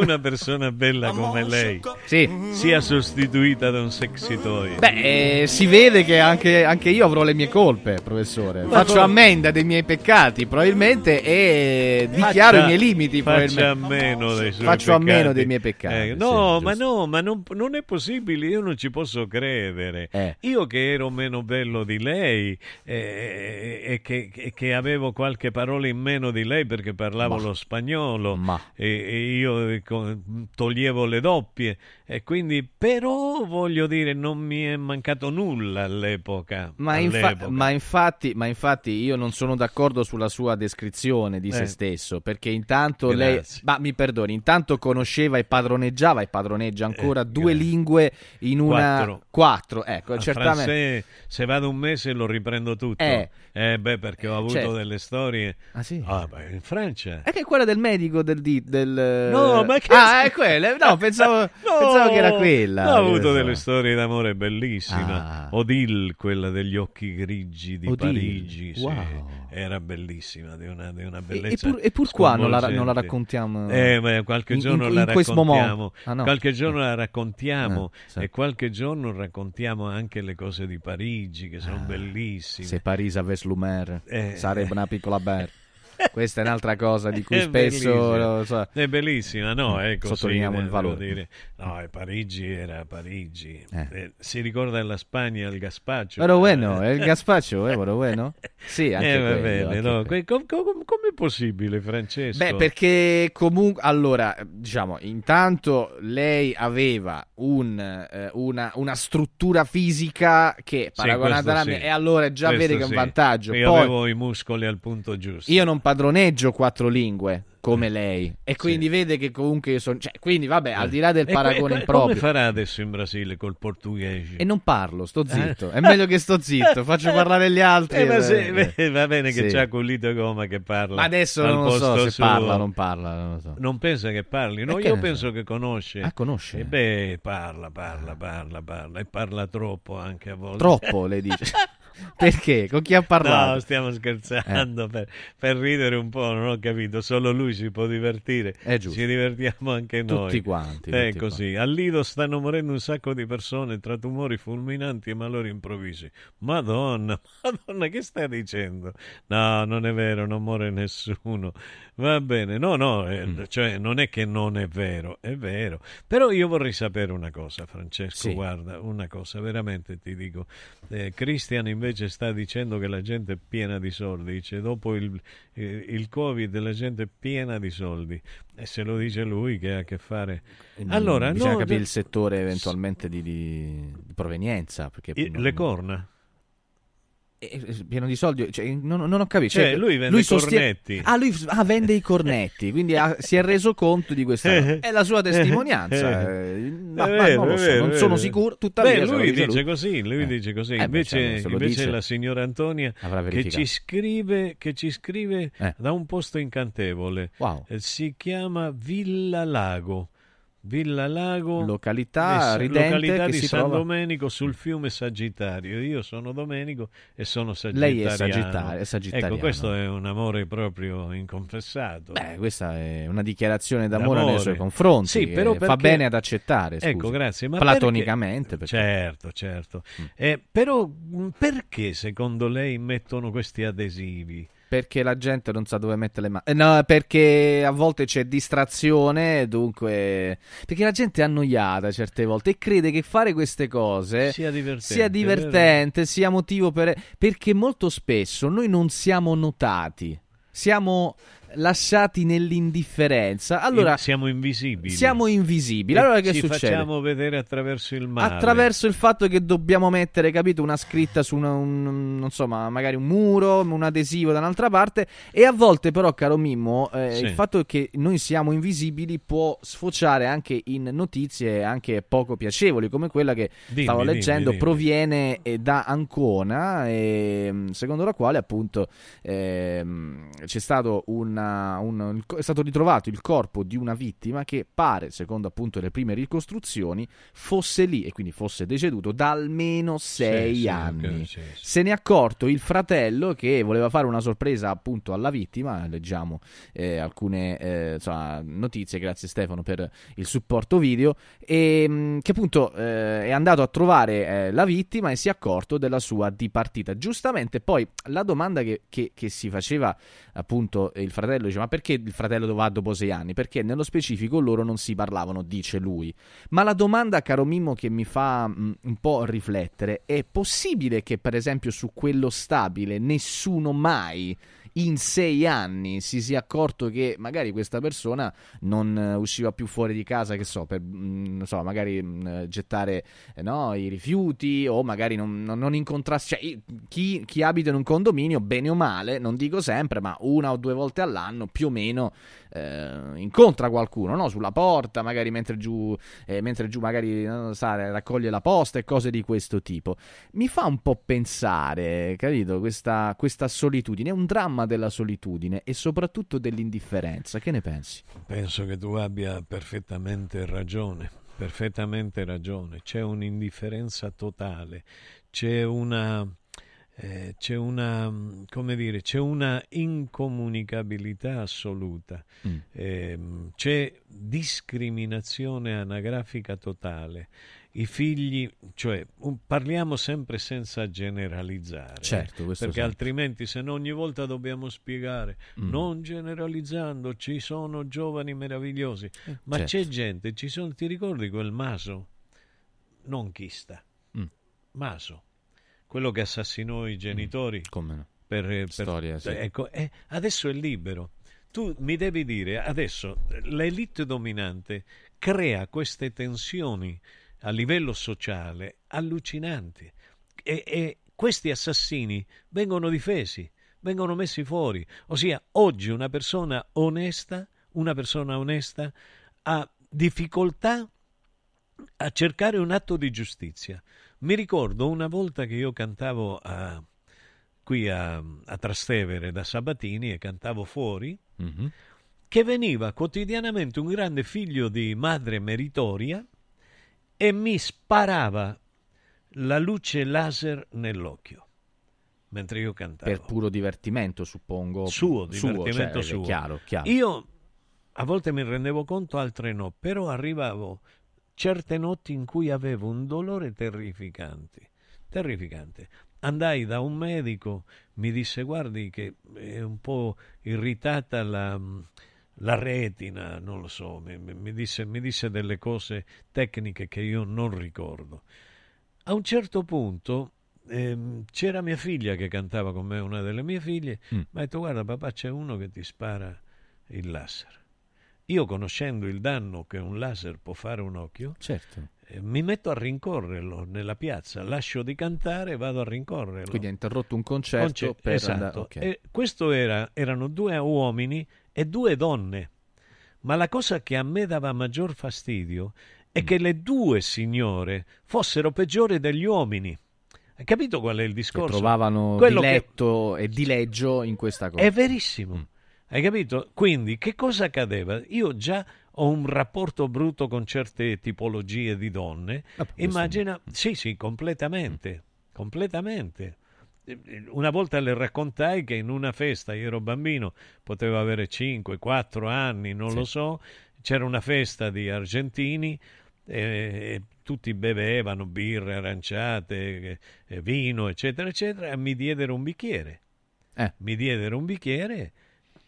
una persona bella come lei sia sostituita da un sexy toy? Beh, eh, si vede che anche, anche io avrò le mie colpe, professore. Ma Faccio come- ammenda dei miei peccati, probabilmente, e dichiaro Faccia- i miei limiti. Faccia a meno dei suoi Faccio a peccati. meno dei miei peccati. Eh, sì, no, ma giusto. no, ma non, non è possibile, io non ci posso credere. Eh. Io che ero meno bello di lei eh, e che, che avevo qualche parola in meno di lei perché parlavo Ma. lo spagnolo Ma. e, e io toglievo le doppie e quindi però voglio dire non mi è mancato nulla all'epoca. Ma, infa- all'epoca. ma infatti, ma infatti io non sono d'accordo sulla sua descrizione di se Eh. stesso, perché intanto lei, Grazie. ma mi perdoni, intanto conosceva e padroneggiava e padroneggia ancora Eh, due grazie. lingue in una... Quattro. Quattro, ecco, A certamente... francese, se vado un mese lo riprendo tutto. Eh. Eh, beh, perché ho avuto Certo. delle storie. Ah, sì? Ah, beh, in Francia. È che quella del medico del... del No, ma che- Ah, è quella? No, pensavo, pensavo che era quella. Ho avuto ne delle storie d'amore bellissime. Ah. Odile, quella degli occhi grigi di Odile, Parigi. sì. wow. Era bellissima, di una, di una E, bellezza. e pur, e pur qua non la, non la raccontiamo. Eh, ma qualche in- giorno in, la in questo raccontiamo. Ah, no. Qualche giorno la raccontiamo Eh, sì. e qualche giorno raccontiamo anche le cose di Parigi che sono bellissime. Se Parigi avesse l'umer, Eh. sarebbe una piccola ber. Questa è un'altra cosa di cui È spesso bellissima. so. È bellissima, no? È così, Sottolineiamo il devo valore. dire. No, Parigi era Parigi. Eh. Eh, si ricorda la Spagna, il gazpacho. Pero bueno, el gazpacho, eh, pero bueno. Sì, anche Eh, va quello, bene, anche no? Que- com- com- Com'è possibile, Francesco? Beh, perché comunque, allora, diciamo, intanto lei aveva un, eh, una, una struttura fisica che, Sì, paragonata questo alla sì. mia, e allora già Questo vede che è un sì. vantaggio. Io Poi, avevo i muscoli al punto giusto. Io non spadroneggio quattro lingue come lei e quindi vede che comunque io sono cioè, quindi vabbè al di là del E paragone que- improprio Come farà adesso in Brasile col portoghese? e non parlo sto zitto Eh. è meglio che sto zitto faccio parlare gli altri Eh, ma eh, se- eh. va bene che Sì. c'ha Collito Goma che parla. ma adesso non lo so se suo. parla o non parla non lo so Non pensa che parli? No, E che io penso che conosce. Ah, conosce? E beh, parla, parla, parla, parla. E parla troppo anche a volte. troppo lei dice perché con chi ha parlato No, stiamo scherzando Eh. per, per ridere un po', non ho capito. Solo lui si può divertire. È giusto. Ci divertiamo anche noi. Tutti quanti, È tutti così. A Lido stanno morendo un sacco di persone tra tumori fulminanti e malori improvvisi. Madonna, Madonna, che stai dicendo? No, non è vero, non muore nessuno. Va bene. No, no, eh, Mm. cioè, non è che non è vero, è vero. Però io vorrei sapere una cosa, Francesco. Sì. Guarda, una cosa, veramente ti dico. Eh, Christian invece sta dicendo che la gente è piena di soldi. Dice dopo il, eh, il Covid la gente è piena di soldi. E se lo dice lui che ha a che fare. Allora, bisogna no, capire il settore eventualmente di, di- provenienza perché i- non- le corna. Eh, eh, pieno di soldi cioè, non, non ho capito Cioè, lui vende i cornetti. ah lui ah, vende i cornetti quindi ha- si è reso conto di questa Eh. è la sua testimonianza Eh. eh, ma, È ma vero, non so vero, non sono vero. sicuro tuttavia Beh, lui dice dice così, lui Eh. dice così. Eh, invece lo invece dice, la signora Antonia che ci scrive, che ci scrive Eh. da un posto incantevole. Wow. Eh, Si chiama Villa Lago. Villa Lago, Località eh, ridente località di San trova- Domenico sul fiume Sagittario. Io sono Domenico e sono Lei è sagittario- è sagittariano. Ecco, questo è un amore proprio inconfessato. Beh, questa è una dichiarazione d'amore, nei D'amore. suoi confronti. Sì, però fa perché- bene ad accettare. Ecco, scusi. grazie. Ma Platonicamente. perché- perché- Certo, certo. Eh, però mh, perché secondo lei mettono questi adesivi? Perché la gente non sa dove mettere le mani. Eh, No, perché a volte c'è distrazione, dunque. Perché la gente è annoiata certe volte e crede che fare queste cose Sia divertente, sia, divertente, sia motivo per. Perché molto spesso noi non siamo notati, siamo lasciati nell'indifferenza. Allora. Siamo invisibili. Siamo invisibili. Allora che ci succede? facciamo vedere attraverso il male. Attraverso il fatto che dobbiamo mettere, capito, una scritta su una, un, non so, ma magari un muro, un adesivo da un'altra parte. E a volte, però, caro Mimmo, eh, Sì. il fatto che noi siamo invisibili può sfociare anche in notizie anche poco piacevoli, come quella che Dimmi, stavo dimmi, leggendo, dimmi. proviene eh, da Ancona, e, mh, secondo la quale appunto ehm, c'è stato una, un- è stato ritrovato il corpo di una vittima che pare, secondo appunto le prime ricostruzioni, fosse lì e quindi fosse deceduto da almeno sei sì, anni. sì, sì. Se ne è accorto il fratello che voleva fare una sorpresa appunto alla vittima. Leggiamo eh, alcune eh, insomma, notizie, grazie Stefano per il supporto video. E mh, che appunto eh, è andato a trovare eh, la vittima e si è accorto della sua dipartita. Giustamente, poi la domanda che, che- che si faceva appunto il fratello dice: Ma perché il fratello va dopo sei anni? Perché nello specifico loro non si parlavano, dice lui. Ma la domanda, caro Mimmo, che mi fa mh, un po' riflettere è possibile che, per esempio, su quello stabile nessuno mai in sei anni si sia accorto che magari questa persona non eh, usciva più fuori di casa, che so, per mh, non so, magari mh, gettare eh, no, i rifiuti o magari non, non, non. Cioè, chi, chi abita in un condominio, bene o male, non dico sempre, ma una o due volte all'anno più o meno eh, incontra qualcuno no? sulla porta, magari mentre giù, eh, mentre giù magari non sa, raccoglie la posta e cose di questo tipo. Mi fa un po' pensare, capito, questa, questa solitudine, è un dramma della solitudine e soprattutto dell'indifferenza. Che ne pensi? Penso che tu abbia perfettamente ragione, perfettamente ragione. C'è un'indifferenza totale, c'è una, eh, c'è una, mm, come dire, c'è una incomunicabilità assoluta, Mm. Ehm, c'è discriminazione anagrafica totale. I figli, cioè, un- parliamo sempre senza generalizzare, Certo, questo perché sempre. altrimenti se no ogni volta dobbiamo spiegare, Mm. non generalizzando, ci sono giovani meravigliosi, ma certo. c'è gente, ci sono, ti ricordi quel Maso? Non Chista, Mm. Maso, quello che assassinò i genitori. Come no? Per, per- Storia, sì. ecco, eh, adesso è libero. Tu mi devi dire, adesso l'elite dominante crea queste tensioni a livello sociale allucinanti e, e questi assassini vengono difesi, vengono messi fuori. Ossia, oggi una persona onesta, una persona onesta ha difficoltà a cercare un atto di giustizia. Mi ricordo una volta che io cantavo a, qui a, a Trastevere da Sabatini e cantavo fuori, Mm-hmm. che veniva quotidianamente un grande figlio di madre meritoria e mi sparava la luce laser nell'occhio mentre io cantavo. Per puro divertimento, suppongo. Suo, divertimento cioè, suo. Chiaro, chiaro. Io a volte mi rendevo conto, altre no, però arrivavo certe notti in cui avevo un dolore terrificante, terrificante. Andai da un medico, mi disse guardi che è un po' irritata la, la retina, non lo so, mi, mi disse, mi disse delle cose tecniche che io non ricordo. A un certo punto ehm, c'era mia figlia che cantava con me, una delle mie figlie, Mm. mi ha detto guarda papà c'è uno che ti spara il laser. Io conoscendo il danno che un laser può fare a un occhio, Certo. eh, mi metto a rincorrerlo nella piazza, lascio di cantare e vado a rincorrerlo. Quindi ha interrotto un concerto Conce- per esatto. andare... ok. E questo era, erano due uomini e due donne. Ma la cosa che a me dava maggior fastidio Mm. è che le due signore fossero peggiori degli uomini. Hai capito qual è il Che discorso? trovavano Quello che- diletto e dileggio in questa cosa. È verissimo. Mm. Hai capito? Quindi che cosa accadeva? Io già ho un rapporto brutto con certe tipologie di donne. questo- Immagina, sì, sì, completamente, completamente. Una volta le raccontai che in una festa, io ero bambino, potevo avere 5, 4 anni, non Sì. lo so, c'era una festa di argentini e, e tutti bevevano birre aranciate, vino, eccetera, eccetera, e mi diedero un bicchiere. Eh. Mi diedero un bicchiere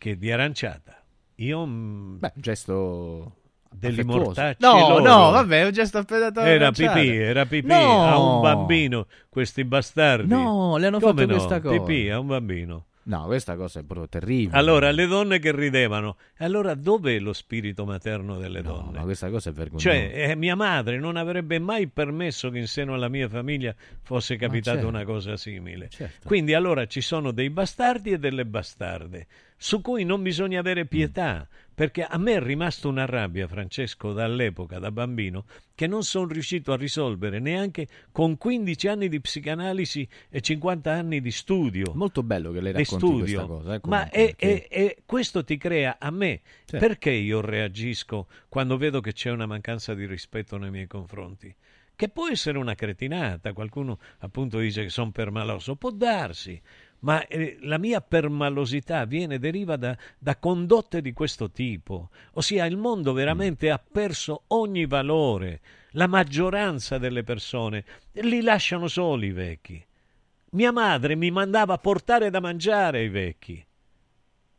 che di aranciata. Io mm, Beh, un gesto degli mortacci No, loro. no, vabbè, è un gesto affettato Era pipì, era pipì No! a un bambino, questi bastardi. No, le hanno Come fatto no? questa cosa. Pipì a un bambino. No, questa cosa è proprio terribile. Allora, le donne che ridevano. Allora, dov'è lo spirito materno delle No, donne? ma questa cosa è vergognosa. Cioè, eh, mia madre non avrebbe mai permesso che in seno alla mia famiglia fosse capitata certo. una cosa simile. Certo. Quindi allora ci sono dei bastardi e delle bastarde, su cui non bisogna avere pietà, perché a me è rimasta una rabbia, Francesco, dall'epoca, da bambino, che non sono riuscito a risolvere neanche con 15 anni di psicanalisi e 50 anni di studio. Molto bello che lei racconti studio. questa cosa. eh, Ma è- perché- è- è- questo ti crea a me. Certo. Perché io reagisco quando vedo che c'è una mancanza di rispetto nei miei confronti? Che può essere una cretinata, qualcuno appunto dice che sono permaloso, può darsi, ma eh, la mia permalosità viene, deriva da, da condotte di questo tipo. Ossia, il mondo veramente ha perso ogni valore. La maggioranza delle persone li lasciano soli i vecchi. Mia madre mi mandava a portare da mangiare ai vecchi.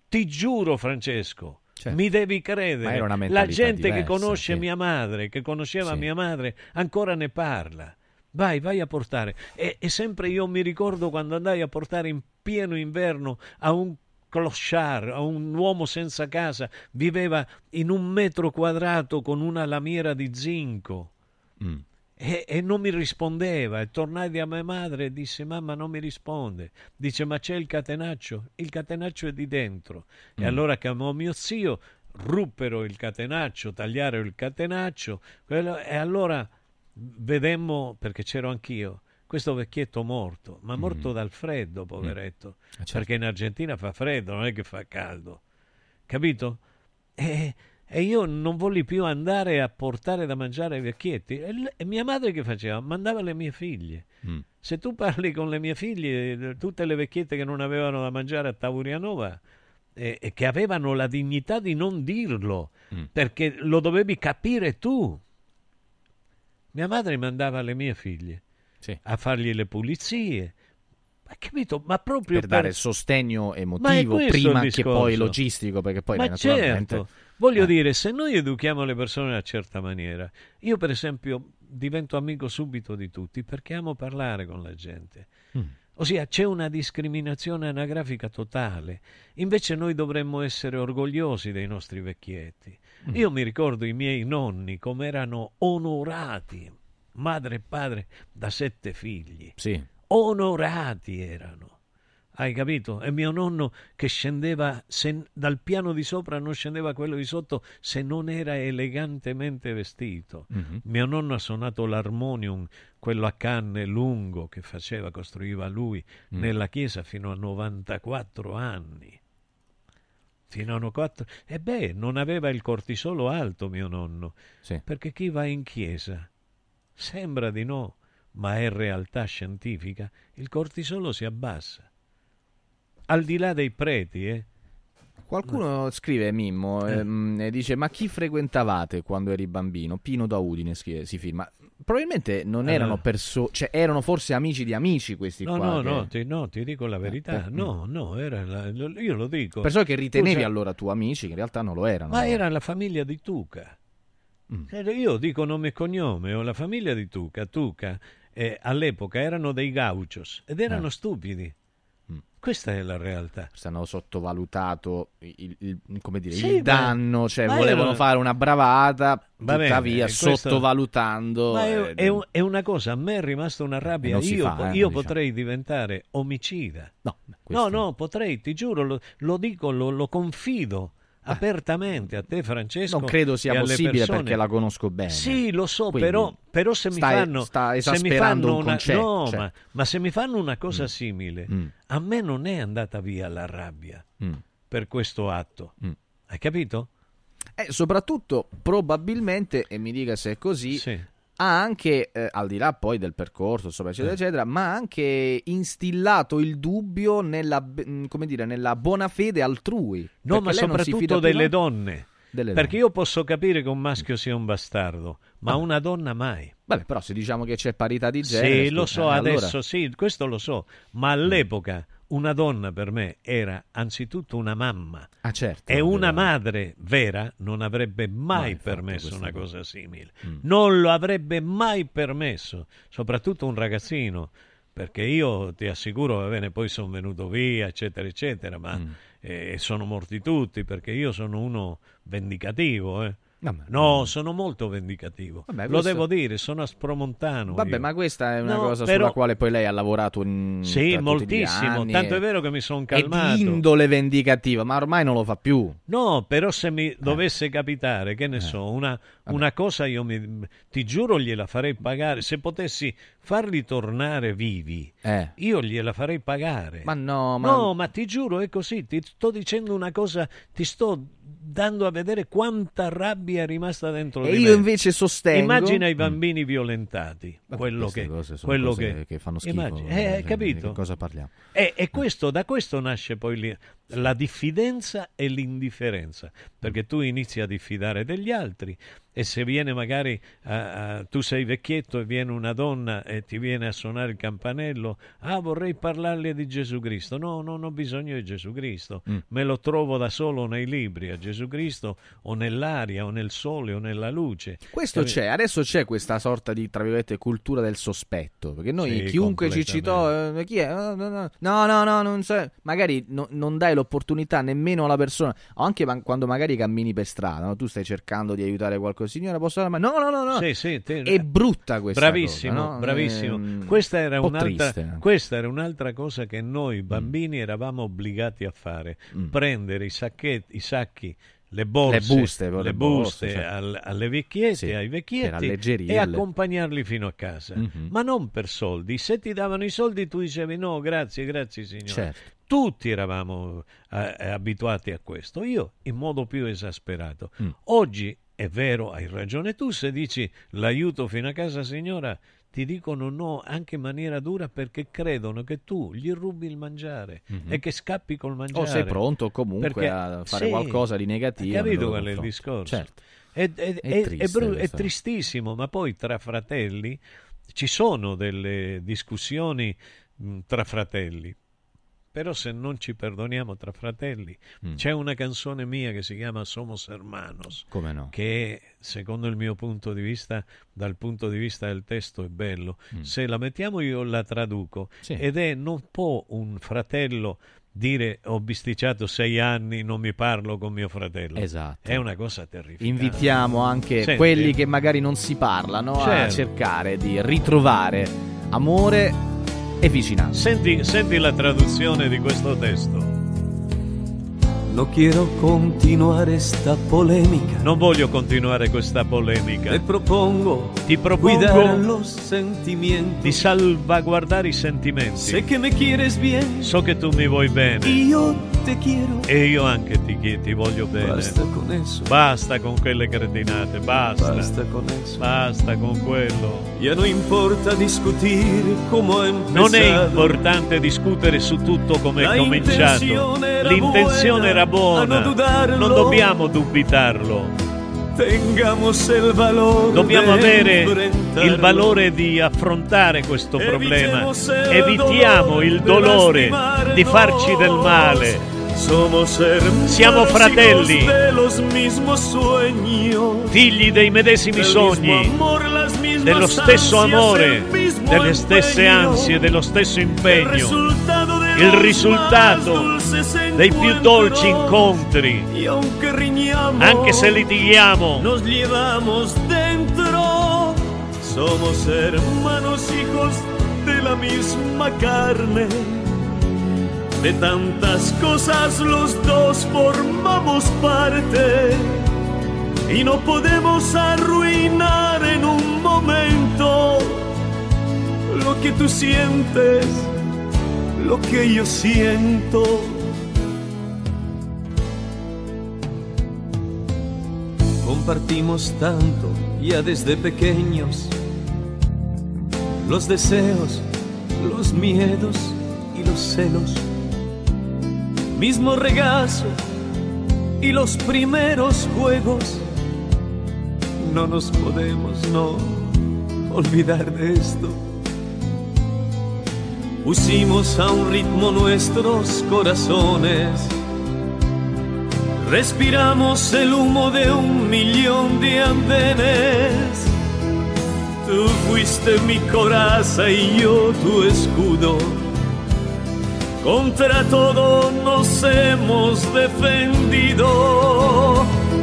Ti giuro, Francesco, Certo. mi devi credere. La gente che diversa, conosce sì. mia madre, che conosceva Sì. mia madre, ancora ne parla. Vai, vai a portare. E, e sempre io mi ricordo quando andai a portare in pieno inverno a un clochard, a un uomo senza casa, viveva in un metro quadrato con una lamiera di zinco. Mm. E, e non mi rispondeva e tornai da mia madre e disse mamma non mi risponde dice ma c'è il catenaccio il catenaccio è di dentro e Mm. allora chiamò mio zio ruppero il catenaccio tagliarono il catenaccio quello- e allora vedemmo perché c'ero anch'io questo vecchietto morto ma morto Mm. dal freddo poveretto Eh, certo. perché in Argentina fa freddo non è che fa caldo capito? E, e io non volli più andare a portare da mangiare ai vecchietti. E, e mia madre che faceva? Mandava le mie figlie. Mm. Se tu parli con le mie figlie, eh, tutte le vecchiette che non avevano da mangiare a Taurianova e, e che avevano la dignità di non dirlo, Mm. perché lo dovevi capire tu. Mia madre mandava le mie figlie Sì. a fargli le pulizie. Ma capito? Ma proprio per dare sostegno emotivo prima che poi logistico, perché poi Ma naturalmente... certo, voglio Eh. dire, se noi educhiamo le persone in una certa maniera, io per esempio divento amico subito di tutti perché amo parlare con la gente. Mm. Ossia, c'è una discriminazione anagrafica totale. Invece noi dovremmo essere orgogliosi dei nostri vecchietti. Mm. Io mi ricordo i miei nonni come erano onorati, madre e padre da sette figli. Sì. Onorati erano. Hai capito? E mio nonno che scendeva se- dal piano di sopra non scendeva quello di sotto se non era elegantemente vestito. Mhm. Mio nonno ha suonato l'armonium, quello a canne lungo che faceva, costruiva lui Mm. nella chiesa fino a 94 anni. Fino a 94. E beh, non aveva il cortisolo alto mio nonno. Perché chi va in chiesa? Sembra di no, ma è realtà scientifica. Il cortisolo si abbassa. Al di là dei preti, eh. Qualcuno scrive Mimmo ehm, e dice: Ma chi frequentavate quando eri bambino? Pino da Udine scrive, si firma. Probabilmente non Ah. erano persone, cioè erano forse amici di amici questi No, qua. no, che- no, ti, no, ti dico la verità. per- no, no, era la- io lo dico. Persone che ritenevi Scusa, allora tu amici, che in realtà non lo erano. Ma era la famiglia di Tuca. Mm. Eh, Io dico nome e cognome, ho la famiglia di Tuca. Tuca eh, all'epoca erano dei gauchos ed erano Eh. stupidi. Questa è la realtà. Hanno sottovalutato il, il- come dire, Sì, il danno, cioè volevano erano- fare una bravata, Va bene, tuttavia eh, questo- sottovalutando. Ma è, eh, è un- è una cosa, a me è rimasta una rabbia. Io, fa, eh, io diciamo. potrei diventare omicida. No, no, no, potrei, ti giuro, lo, lo dico, lo, lo confido. Apertamente a te, Francesco. Non credo sia possibile persone. perché la conosco bene. Sì, lo so, però, però se mi fanno, sta se mi fanno un una, concetto, no, cioè. ma, ma se mi fanno una cosa simile, Mm. a me non è andata via la rabbia Mm. per questo atto. Mm. Hai capito? E soprattutto, probabilmente, e mi dica se è così, ha anche, eh, al di là poi del percorso, insomma, eccetera, Eh. eccetera, ma ha anche instillato il dubbio nella, come dire, nella buona fede altrui. No, ma soprattutto delle donne. Delle Perché donne. io posso capire che un maschio sia un bastardo, ma una donna mai. Vabbè, però se diciamo che c'è parità di genere... Sì, lo so, eh, adesso allora- sì, questo lo so, ma all'epoca una donna per me era anzitutto una mamma. Ah, certo. E una madre vera non avrebbe mai, Mai permesso una cosa. cosa simile. Mm. Non lo avrebbe mai permesso, soprattutto un ragazzino. Perché io ti assicuro, va bene, poi sono venuto via, eccetera, eccetera, ma Mm. eh, sono morti tutti perché io sono uno vendicativo, eh. Vabbè, No, sono molto vendicativo. Vabbè, Lo questo- devo dire, sono aspromontano. Vabbè, io. ma questa è una No, cosa però- sulla quale poi lei ha lavorato in Sì, moltissimo. Tanto e- è vero che mi sono È calmato. di indole vendicativa, ma ormai non lo fa più. No, però se Eh. mi dovesse capitare, che ne so, una, una cosa io mi, ti giuro gliela farei pagare. Se potessi farli tornare vivi, Eh. io gliela farei pagare. Ma no, ma... No, ma ti giuro è così, ti sto dicendo una cosa, ti sto dando a vedere quanta rabbia è rimasta dentro E di io me. invece sostengo... Immagina i Mm. bambini violentati, Vabbè, quello che, cose sono quello che, che fanno schifo, Immagini- eh, eh, di capito? che cosa parliamo? E, e questo, da questo nasce poi la diffidenza e l'indifferenza, perché tu inizi a diffidare degli altri e se viene magari, a- tu sei vecchietto e viene una donna e ti viene a suonare il campanello, ah vorrei parlarle di Gesù Cristo, no, non ho bisogno di Gesù Cristo, Mm. me lo trovo da solo nei libri, a Gesù Cristo o nell'aria o nel sole o nella luce. Questo Capito? c'è, adesso c'è questa sorta di, tra virgolette, cultura del sospetto, perché noi Sì, chiunque ci citò, eh, chi è? No, no, no, no, no, no, non so. magari no- non dai l'opportunità nemmeno alla persona, o anche quando magari cammini per strada, no? tu stai cercando di aiutare qualcuno, signora posso dare, ma no, no, no, no, Sì, sì, te- è brutta questa bravissimo, cosa, no? bravissimo. Ehm, Questa, triste. questa era un'altra cosa che noi bambini eravamo obbligati a fare: Mm. prendere i sacchetti, i sacchi, le borse, Le buste, le le buste borse, cioè. al- alle vecchiette, Sì, ai vecchietti e accompagnarli fino a casa, Mhm. ma non per soldi. Se ti davano i soldi, tu dicevi no, grazie, grazie signore. Certo. Tutti eravamo eh, eh, abituati a questo, io in modo più esasperato. Mm. Oggi è vero, hai ragione tu, se dici l'aiuto fino a casa signora, ti dicono no anche in maniera dura perché credono che tu gli rubi il mangiare Mhm. e che scappi col mangiare. O sei pronto comunque Perché- a fare sì, qualcosa di negativo. Capito qual è il discorso? Certo. È, è- È triste bru- è tristissimo, ma poi tra fratelli ci sono delle discussioni mh, tra fratelli. Però se non ci perdoniamo tra fratelli, Mm. c'è una canzone mia che si chiama Somos Hermanos, Come no? che secondo il mio punto di vista, dal punto di vista del testo è bello. Mm. Se la mettiamo io la traduco Sì. ed è non può un fratello dire ho bisticciato sei anni, non mi parlo con mio fratello. Esatto. È una cosa terrificante. Invitiamo anche Senti. quelli che magari non si parlano a Certo. cercare di ritrovare amore e vicinanza. Senti, senti la traduzione di questo testo. No quiero continuar esta polémica. Non voglio continuare questa polemica. Te propongo Ti propongo di salvaguardare i sentimenti. Que So che tu mi vuoi bene quiero. e io anche ti, ti voglio bene. Basta con. Basta con quelle cretinate, basta. Basta con eso. Basta con quello. Ya no importa. Non è importante discutere su tutto come è cominciato. intenzione era L'intenzione buona, era buona. non dobbiamo dubitarlo. Dobbiamo avere il valore di affrontare questo problema. Evitiamo il dolore di farci del male. Siamo fratelli. Figli dei medesimi sogni, dello stesso amore, delle stesse ansie, dello stesso impegno. Il risultato dei più dolci incontri, anche se litighiamo, nos llevamos dentro. Somos hermanos, hijos de la misma carne. De tantas cosas los dos formamos parte. Y no podemos arruinar en un momento lo que tú sientes, lo que yo siento. Compartimos tanto ya desde pequeños, los deseos, los miedos y los celos, mismo regazo y los primeros juegos. No nos podemos no olvidar de esto. Pusimos a un ritmo nuestros corazones. Respiramos el humo de un millón de andenes. Tú fuiste mi coraza y yo tu escudo. Contra todo nos hemos defendido.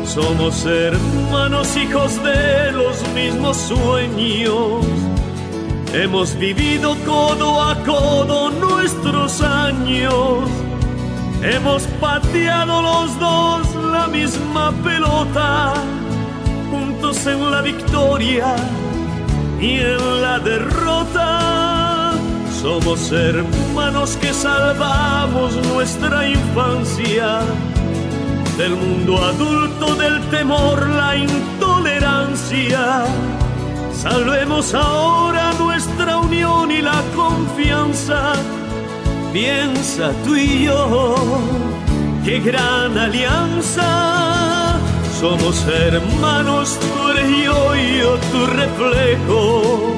Somos hermanos, hijos de los mismos sueños. Hemos vivido codo a codo nuestros años. Hemos pateado los dos la misma pelota, juntos en la victoria y en la derrota. Somos hermanos que salvamos nuestra infancia del mundo adulto, del temor, la intolerancia. Salvemos ahora nuestra unión y la confianza. Piensa tú y yo, qué gran alianza. Somos hermanos, tú eres yo y yo tu reflejo.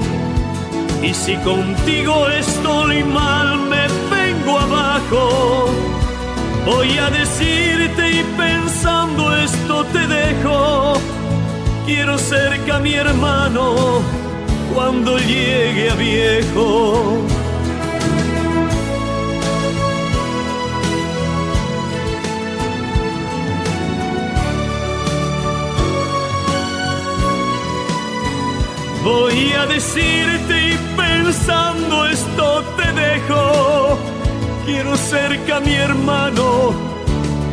Y si contigo estoy mal, me vengo abajo. Voy a decirte y pensando esto te dejo. Quiero cerca a mi hermano cuando llegue a viejo. Voy a decirte y pensando esto te dejo. Quiero cerca a mi hermano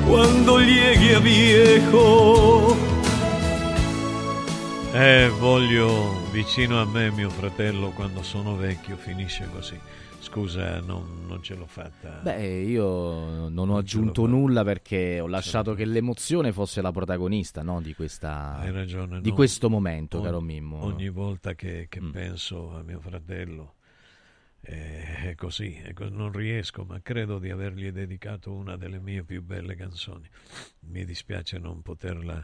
quando llegue a viejo. Eh, voglio vicino a me mio fratello quando sono vecchio, finisce così. Scusa, non, non ce l'ho fatta. Beh, io non ho aggiunto nulla perché ho lasciato che l'emozione fosse la protagonista no, di, questa, ragione. di no? questo momento, Ogni- caro Mimmo. Ogni volta che, che penso a mio fratello eh, è così, è co- non riesco, ma credo di avergli dedicato una delle mie più belle canzoni. Mi dispiace non poterla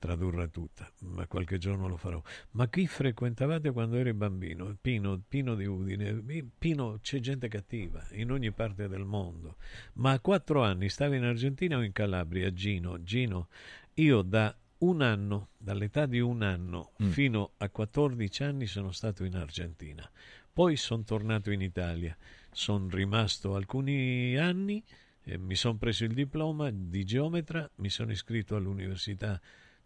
tradurre tutta, ma qualche giorno lo farò. Ma chi frequentavate quando eri bambino? Pino, Pino di Udine. Pino, c'è gente cattiva in ogni parte del mondo. Ma a quattro anni stavi in Argentina o in Calabria, Gino? Gino, io da un anno, dall'età di un anno Mm. fino a 14 anni sono stato in Argentina. Poi sono tornato in Italia. Sono rimasto alcuni anni, eh, mi sono preso il diploma di geometra, mi sono iscritto all'Università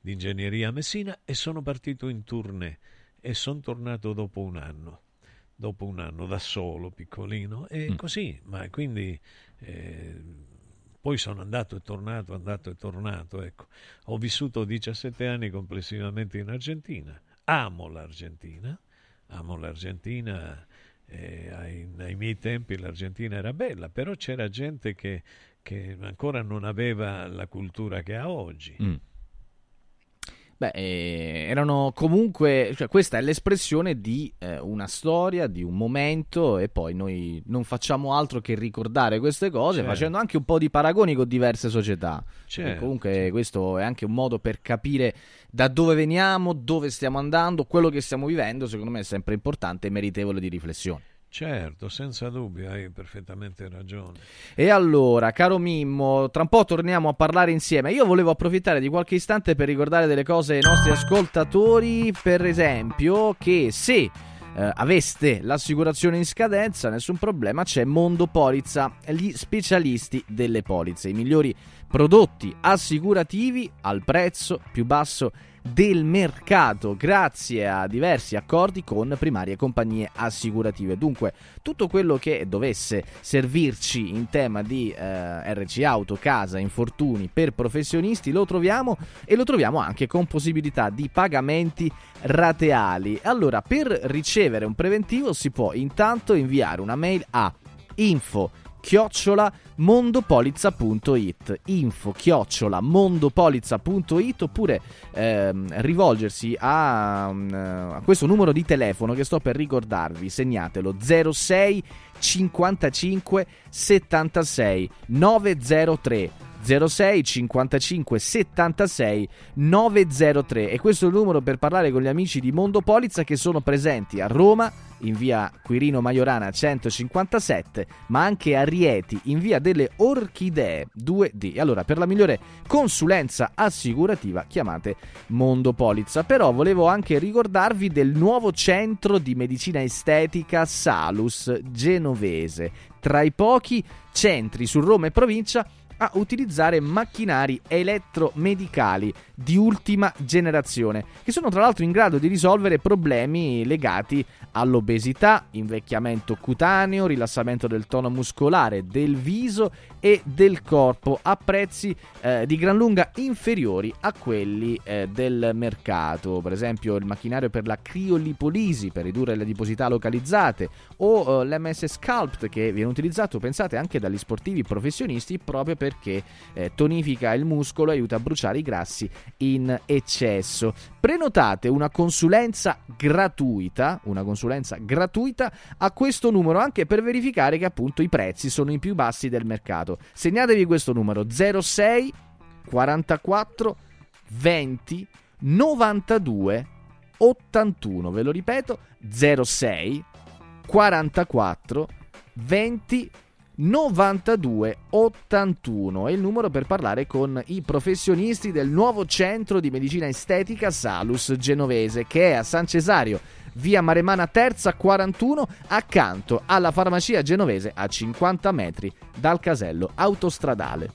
di Ingegneria a Messina e sono partito in tournée e sono tornato dopo un anno. dopo un anno da solo, piccolino, e Mm. così, ma quindi eh, poi sono andato e tornato, andato e tornato, ecco. Ho vissuto 17 anni complessivamente in Argentina, amo l'Argentina, amo l'Argentina, eh, ai, ai miei tempi l'Argentina era bella, però c'era gente che, che ancora non aveva la cultura che ha oggi. Mm. Beh, eh, erano comunque, cioè questa è l'espressione di eh, una storia, di un momento e poi noi non facciamo altro che ricordare queste cose Certo. facendo anche un po' di paragoni con diverse società. Certo, comunque questo è anche un modo per capire da dove veniamo, dove stiamo andando, quello che stiamo vivendo, secondo me è sempre importante e meritevole di riflessione. Certo, senza dubbio, hai perfettamente ragione. E allora, caro Mimmo, tra un po' torniamo a parlare insieme. Io volevo approfittare di qualche istante per ricordare delle cose ai nostri ascoltatori, per esempio, che se eh, aveste l'assicurazione in scadenza, nessun problema, c'è Mondo Polizza, gli specialisti delle polizze, i migliori prodotti assicurativi al prezzo più basso del mercato grazie a diversi accordi con primarie compagnie assicurative. Dunque, tutto quello che dovesse servirci in tema di eh, RC auto, casa, infortuni per professionisti lo troviamo e lo troviamo anche con possibilità di pagamenti rateali. Allora, per ricevere un preventivo si può intanto inviare una mail a info chiocciola mondopolizza.it info chiocciola mondopolizza.it oppure ehm, rivolgersi a, mm, a questo numero di telefono che sto per ricordarvi. Segnatelo. 06 55 76 903 06 55 76 903 e questo è il numero per parlare con gli amici di Mondo Polizza che sono presenti a Roma in via Quirino Maiorana 157 ma anche a Rieti in via delle Orchidee 2D allora per la migliore consulenza assicurativa chiamate Mondo Polizza però volevo anche ricordarvi del nuovo centro di medicina estetica Salus Genovese. Tra i pochi centri su Roma e provincia a utilizzare macchinari elettromedicali di ultima generazione, che sono tra l'altro in grado di risolvere problemi legati all'obesità, invecchiamento cutaneo, rilassamento del tono muscolare del viso e del corpo a prezzi eh, di gran lunga inferiori a quelli eh, del mercato. Per esempio il macchinario per la criolipolisi per ridurre le adiposità localizzate o eh, l'MS Sculpt che viene utilizzato, pensate, anche dagli sportivi professionisti proprio perché eh, tonifica il muscolo e aiuta a bruciare i grassi in eccesso. Prenotate una consulenza gratuita, una consulenza gratuita a questo numero anche per verificare che appunto i prezzi sono i più bassi del mercato. Segnatevi questo numero 06 44 20 92 81, ve lo ripeto 06 44 20 92 81 è il numero per parlare con i professionisti del nuovo centro di medicina estetica Salus Genovese che è a San Cesario, via Maremana Terza 41, accanto alla farmacia genovese a 50 metri dal casello autostradale.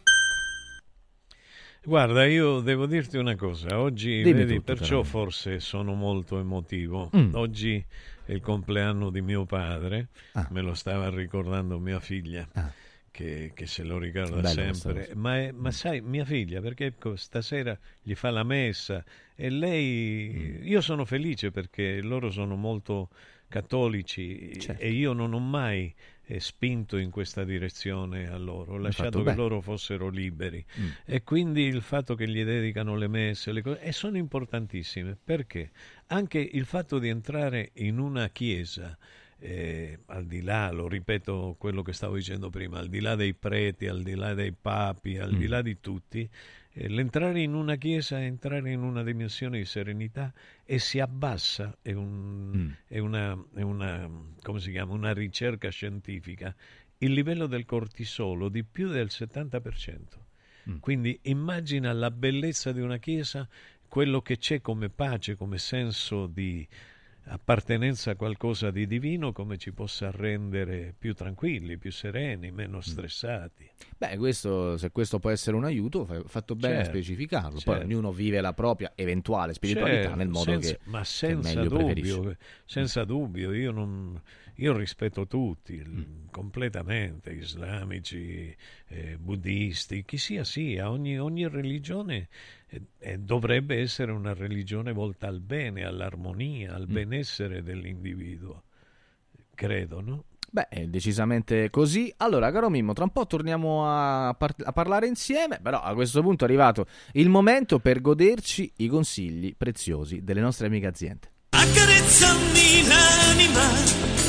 Guarda, io devo dirti una cosa, oggi, vedi, tutto, perciò Carlo. forse sono molto emotivo. Mm. Oggi è il compleanno di mio padre, Ah. me lo stava ricordando mia figlia, Ah. che, che se lo ricorda Bello sempre. Ma, è- ma sai, mia figlia, perché ecco, stasera gli fa la messa e lei... Mm. Io sono felice perché loro sono molto cattolici Certo. e io non ho mai eh, spinto in questa direzione a loro, ho lasciato che loro fossero liberi. Mm. E quindi il fatto che gli dedicano le messe, le cose, e sono importantissime perché anche il fatto di entrare in una chiesa, eh, al di là, lo ripeto quello che stavo dicendo prima, al di là dei preti, al di là dei papi, al di Mm. là di tutti, l'entrare in una chiesa è entrare in una dimensione di serenità e si abbassa, è, un- Mm. è una, è una, come si chiama, una ricerca scientifica, il livello del cortisolo di più del 70%. Mm. Quindi immagina la bellezza di una chiesa, quello che c'è come pace, come senso di, appartenenza a qualcosa di divino come ci possa rendere più tranquilli, più sereni, Mm. meno stressati. Beh, questo, se questo può essere un aiuto, fa- fatto bene Certo, a specificarlo. Poi certo. ognuno vive la propria eventuale spiritualità Certo, nel modo senza- che, ma che senza meglio preferisce. dubbio, senza dubbio, io, non, io rispetto tutti Mm. completamente, islamici, eh, buddisti, chi sia sia, ogni, ogni religione eh, dovrebbe essere una religione volta al bene, all'armonia, Mm. al benessere dell'individuo, credo, no? Beh, è decisamente così. Allora, caro Mimmo, tra un po' torniamo a, par- a parlare insieme, però a questo punto è arrivato il momento per goderci i consigli preziosi delle nostre amiche aziende. Accarezzami l'anima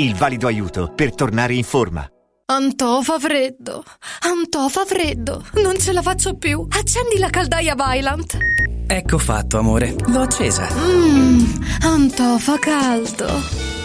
Il valido aiuto per tornare in forma. Antò fa freddo, Antò fa freddo, non ce la faccio più. Accendi la caldaia Vylant. Ecco fatto, amore. L'ho accesa. Mmm, Antò fa caldo.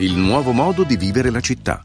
Il nuovo modo di vivere la città.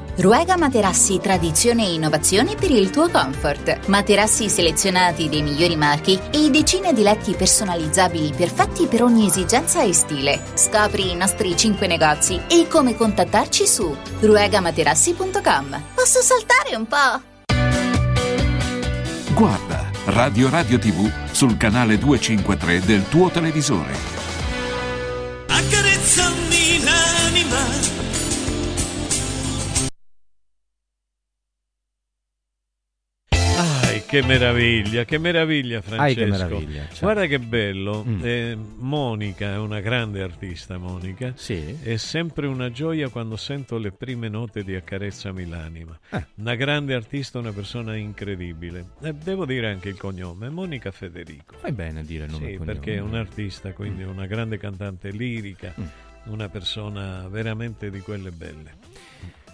Ruega Materassi tradizione e innovazione per il tuo comfort. Materassi selezionati dei migliori marchi e decine di letti personalizzabili perfetti per ogni esigenza e stile. Scopri i nostri 5 negozi e come contattarci su ruegamaterassi.com. Posso saltare un po'? Guarda Radio Radio TV sul canale 253 del tuo televisore. Che meraviglia, che meraviglia Francesco. Ai, che meraviglia, certo. Guarda che bello. Mm. Eh, Monica è una grande artista, Monica. Sì. È sempre una gioia quando sento le prime note di Accarezzami l'anima. Eh. Una grande artista, una persona incredibile. E devo dire anche il cognome, Monica Federico. Fai bene a dire il nome Sì, perché è un'artista, quindi una grande cantante lirica, Mm. una persona veramente di quelle belle.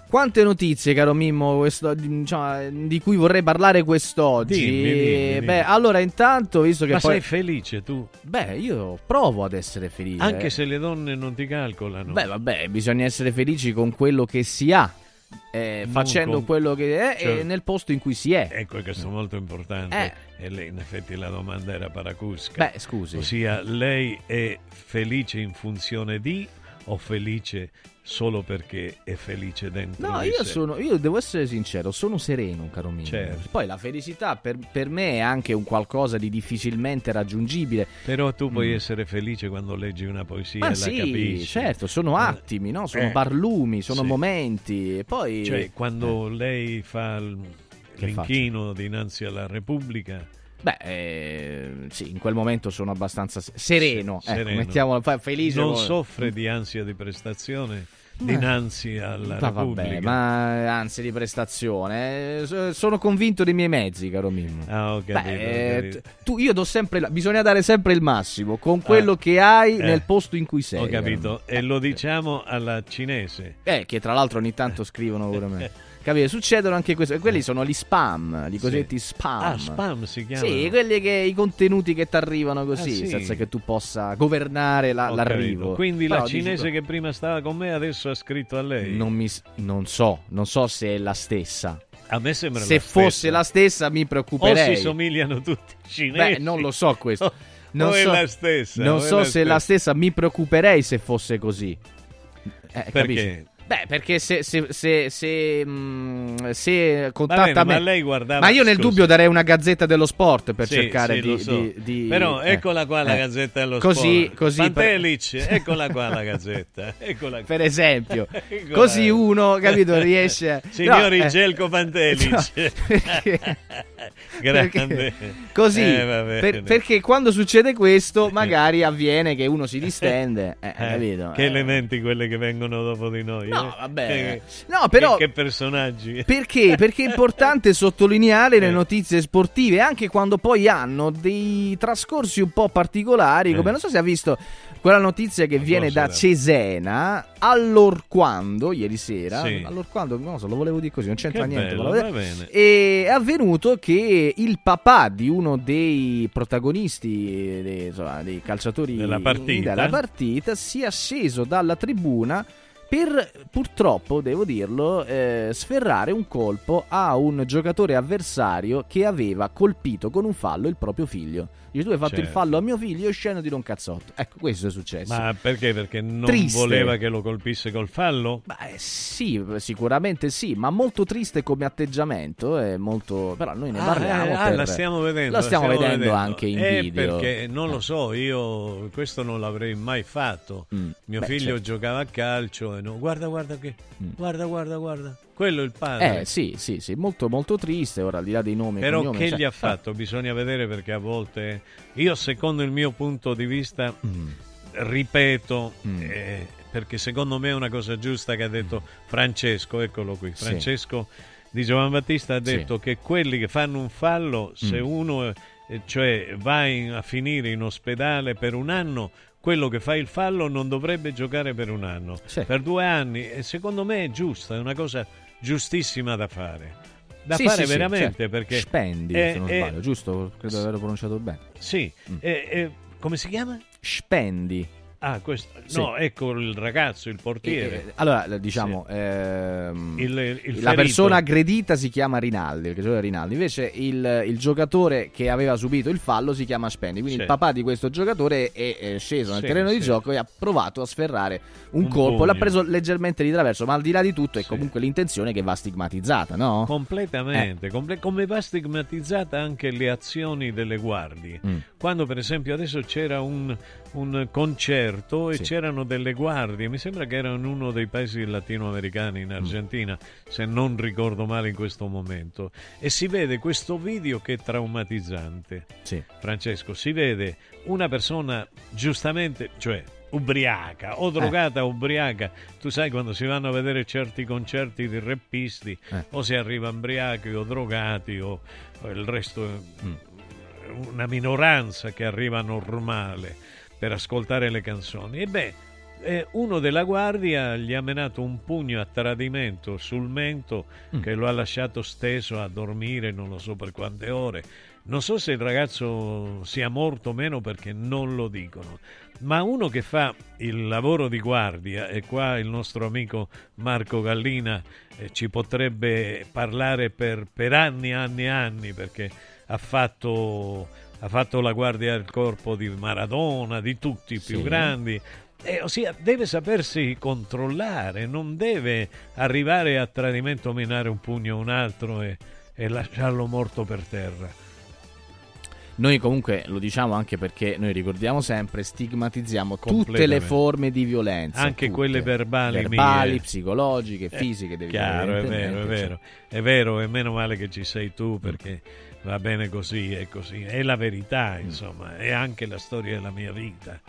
Quante notizie, caro Mimmo, questo- diciamo, di cui vorrei parlare quest'oggi? Dimmi, dimmi, dimmi. Beh, allora, intanto, visto che Ma poi. sei felice tu? Beh, io provo ad essere felice. Anche se le donne non ti calcolano. Beh, vabbè, bisogna essere felici con quello che si ha. eh, facendo con- quello che è Cioè- e nel posto in cui si è. Ecco, questo è molto importante. Eh. E lei, in effetti, la domanda era paracusca. Beh, scusi. Ossia, lei è felice in funzione di o felice solo perché è felice dentro No, di io sé? sono, io devo essere sincero, sono sereno, caro mio. Certo. Poi la felicità per, per me è anche un qualcosa di difficilmente raggiungibile. Però tu puoi Mm. essere felice quando leggi una poesia Ma e la sì, capisci. certo, sono attimi, no? Sono Eh. barlumi, sono Sì. momenti. E poi. Cioè, quando lei fa l'inchino dinanzi alla Repubblica, Beh, eh, sì, in quel momento sono abbastanza se- sereno. Ecco, sereno. mettiamolo fa- felice. non poi- soffre di ansia di prestazione Eh. dinanzi alla Ma Repubblica. vabbè, ma anzi di prestazione. eh, so- sono convinto dei miei mezzi, caro Mimmo. Ah, ho capito, Beh, ho eh, capito. t- tu, io do sempre la- bisogna dare sempre il massimo con quello che hai eh. nel posto in cui sei. Ho capito, e lo diciamo alla cinese. Eh, che tra l'altro ogni tanto scrivono pure me. Capito? Succedono anche queste. e Quelli sono gli spam, i cosiddetti spam. Ah, spam si chiamano? Sì, quelli che i contenuti che ti arrivano così, Ah, sì. senza che tu possa governare la- l'arrivo. capito. Quindi Però la cinese che prima stava con me adesso ha scritto a lei. Non, mi, non so, non so se è la stessa. A me sembra Se la fosse stessa. la stessa mi O preoccuperei. si somigliano tutti i cinesi. Beh, non lo so questo. Non o è so, la stessa. Non o so la se è la stessa. stessa, mi preoccuperei se fosse così. Eh, Perché? capisci? Beh, perché se, se, se, se, mm, se contatta bene, me... ma lei guardava- Ma io nel scusi. dubbio darei una gazzetta dello sport per Sì, cercare sì, di, so. di- di- Però eh, eccola qua la eh. gazzetta dello così, sport. Così, Pantelic, eccola qua la gazzetta. Eccola per esempio. Così uno, capito, riesce a... Signori No, eh, Gelco Pantelic. no, perché- Grande. perché- così, Eh, per- perché quando succede questo magari avviene che uno si distende, eh, capito? Che elementi quelle che vengono dopo di noi. No, eh? vabbè. No, però- Che, che personaggi. Perché? Perché è importante sottolineare le notizie sportive anche quando poi hanno dei trascorsi un po' particolari, come Eh. non so se ha visto quella notizia che viene da? Cesena allorquando ieri sera, Sì. allorquando, non lo so, lo volevo dire così, non c'entra Che niente, bello, è avvenuto che il papà di uno dei protagonisti dei, insomma, dei calciatori Della partita? della partita si è sceso dalla tribuna per purtroppo, devo dirlo, eh, sferrare un colpo a un giocatore avversario che aveva colpito con un fallo il proprio figlio. Dice tu hai fatto il Certo. fallo a mio figlio, io scendo di un cazzotto. Ecco, questo è successo. Ma perché? Perché non Triste. voleva che lo colpisse col fallo? Beh, sì, sicuramente sì, ma molto triste come atteggiamento. È molto... Però noi ne Ah, parliamo. eh, ah, per- la stiamo vedendo. La stiamo, vedendo, anche in Eh, video. Perché non lo so, io questo non l'avrei mai fatto. Mio Mm. Beh, figlio certo. giocava a calcio e no, guarda, guarda che. Guarda, guarda, guarda. Quello è il padre. Eh sì, sì, sì, molto molto triste. Ora al di là dei nomi Però cognomi, che cioè- gli ha fatto? Bisogna vedere perché a volte io secondo il mio punto di vista Mm. ripeto eh, perché secondo me è una cosa giusta che ha detto Francesco, eccolo qui. Sì. Francesco di Giovan Battista ha Sì. detto che quelli che fanno un fallo, se Mm. uno eh, cioè va in- a finire in ospedale per un anno, quello che fa il fallo non dovrebbe giocare per un anno, Sì. per due anni e secondo me è giusta, è una cosa giustissima da fare. Da Sì, fare sì, veramente certo. perché Spendi, è- se non sbaglio, giusto? Credo di averlo pronunciato bene. Sì, Mm. è- come si chiama? Spendi. Ah, questo, no, ecco il ragazzo, il portiere. Eh, allora, diciamo, ehm, Il- il la persona aggredita si chiama Rinaldi, il giocatore Rinaldi. Invece il, il giocatore che aveva subito il fallo si chiama Spendi. Quindi Sì. il papà di questo giocatore è, è sceso nel Sì, terreno di sì. gioco e ha provato a sferrare un, Un colpo. pugno. L'ha preso leggermente di traverso, ma al di là di tutto è comunque l'intenzione che va stigmatizzata, no? Completamente, Eh. comple- come va stigmatizzata anche le azioni delle guardie. Mm. Quando per esempio adesso c'era un, un concerto e Sì. c'erano delle guardie, mi sembra che era in uno dei paesi latinoamericani, Mm. in Argentina, se non ricordo male in questo momento, e si vede questo video che è traumatizzante. Sì. Francesco, si vede una persona giustamente, cioè ubriaca o drogata o ubriaca. Tu sai quando si vanno a vedere certi concerti di rappisti Eh. o si arriva ubriachi o drogati o, o il resto Mm. una minoranza che arriva normale per ascoltare le canzoni. E beh, eh, uno della guardia gli ha menato un pugno a tradimento sul mento Mm. che lo ha lasciato steso a dormire non lo so per quante ore. Non so se il ragazzo sia morto o meno perché non lo dicono, ma uno che fa il lavoro di guardia, e qua il nostro amico Marco Gallina eh, ci potrebbe parlare per, per anni, anni, anni, perché ha fatto, ha fatto la guardia al corpo di Maradona, di tutti i più Sì. grandi. Eh, ossia, deve sapersi controllare, non deve arrivare a tradimento, minare un pugno a un altro e, e lasciarlo morto per terra. Noi comunque lo diciamo anche perché noi ricordiamo sempre, stigmatizziamo tutte le forme di violenza. Anche tutte. quelle verbali verbali, mie. psicologiche, Eh, fisiche. devi Chiaro, è vero, è vero, è vero, e meno male che ci sei tu perché va bene così, è così, è la Mm. verità, insomma, è anche la storia della mia vita.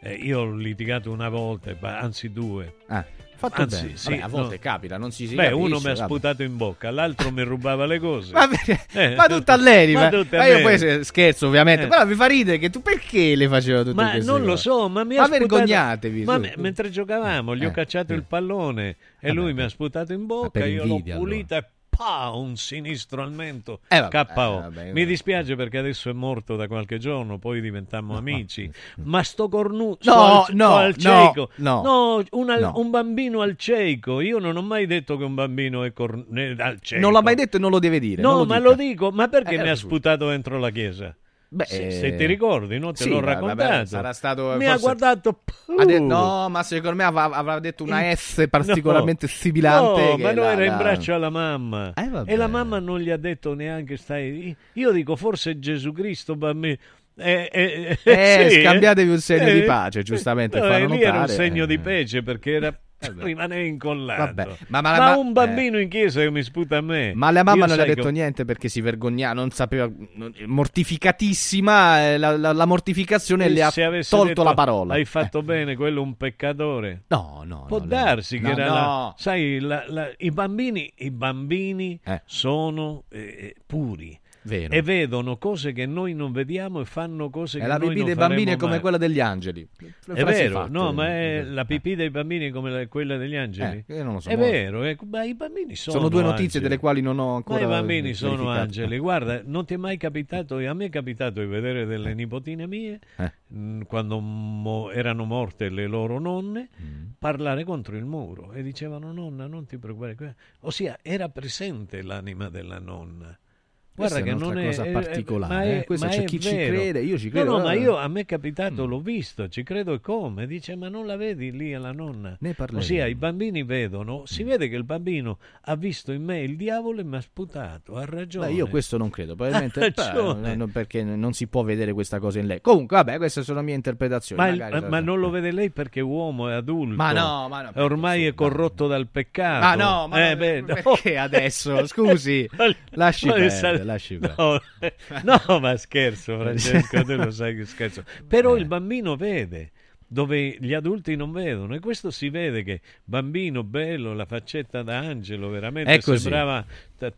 Eh, io ho litigato una volta, anzi due. Ah, fatto Anzi, bene. sì, Vabbè, a volte no. capita, non si, si Beh, capisce, uno mi ha vabbè. sputato in bocca, l'altro mi rubava le cose. Vabbè, Eh. ma tutto a lei, Ma ma, tutto a ma io poi scherzo ovviamente, Eh. però mi fa ridere che tu perché le faceva tutte Ma queste non lo cose? so, ma mi ha Ma sputato- vergognatevi, Ma me- mentre giocavamo, gli ho Eh, cacciato il pallone e lui mi ha sputato in bocca, io l'ho pulita e pa, un sinistro al mento. Eh, vabbè, KO. eh, vabbè, Mi dispiace perché adesso è morto da qualche giorno, poi diventammo amici. Ma sto cornuto No, al, no, al no, cieco. no. un, al- No. un bambino al cieco. Io non ho mai detto che un bambino è cor- ne- al cieco. Non l'ha mai detto e non lo deve dire. No, lo ma dica. lo dico, ma perché Eh, mi ha sputato dentro la chiesa? Beh, se, eh, se ti ricordi, no? Te sì, l'ho vabbè, raccontato. sarà stato, mi ha forse- guardato. Ha de- "Puh". no, ma secondo me av- avrà detto una S particolarmente No, sibilante. No, ma no, la- era in braccio alla mamma. Eh, vabbè. e la mamma non gli ha detto neanche stai. Io dico, forse Gesù Cristo, bambino. Eh, eh, Eh, sì, scambiatevi un segno Eh, di pace, giustamente, No, farlo e lì era un segno eh. di pace perché era. Rimaneva incollato. Vabbè, Ma, ma- ma- un bambino in chiesa che mi sputa a me. Ma la mamma Io non le ha detto che- niente perché si vergognava, non sapeva, mortificatissima, eh, la, la- la mortificazione E le ha tolto detto, la parola. Hai fatto bene, quello è un peccatore. No, no. Può no, darsi no, che era no. la- sai, i bambini, i bambini Eh. sono eh, puri. Vero. E vedono cose che noi non vediamo e fanno cose E che la noi pipì non dei bambini è come quella degli angeli. È vero, no, ma è la pipì dei bambini è come la- quella degli angeli. Eh, io non lo so, è vero, è- ma i bambini sono Sono due notizie angeli. delle quali non ho ancora Ma i bambini sono angeli. Guarda, non ti è mai capitato, a me è capitato di vedere delle nipotine mie, Eh. mh, quando mo- erano morte le loro nonne, Mm. parlare contro il muro e dicevano nonna non ti preoccupare. que-". Ossia, era presente l'anima della nonna. Questa Guarda è che non è cosa è- particolare, ma è- eh. Questo ma c'è è chi ci vero. crede, io ci credo, No, no, ma eh. io a me è capitato, l'ho visto, ci credo e come. Dice, ma non la vedi lì alla nonna? Ne. Ossia, i bambini vedono, si vede che il bambino ha visto in me il diavolo e mi ha sputato, ha ragione. Beh, io questo non credo, probabilmente Ha beh, ragione. no, perché non si può vedere questa cosa in lei. Comunque, vabbè, queste sono mie interpretazioni. Ma, il- magari- ma non lo vede lei perché è uomo, è adulto. Ma no, ma no, Ormai è corrotto dal peccato. Ah no, ma Eh, no, beh, no. perché adesso? Scusi, lasci Ma- perdere, lasci. No, no, ma scherzo, Francesco, tu lo sai che scherzo. Però il bambino vede dove gli adulti non vedono e questo si vede che bambino bello, la faccetta da angelo, veramente sembrava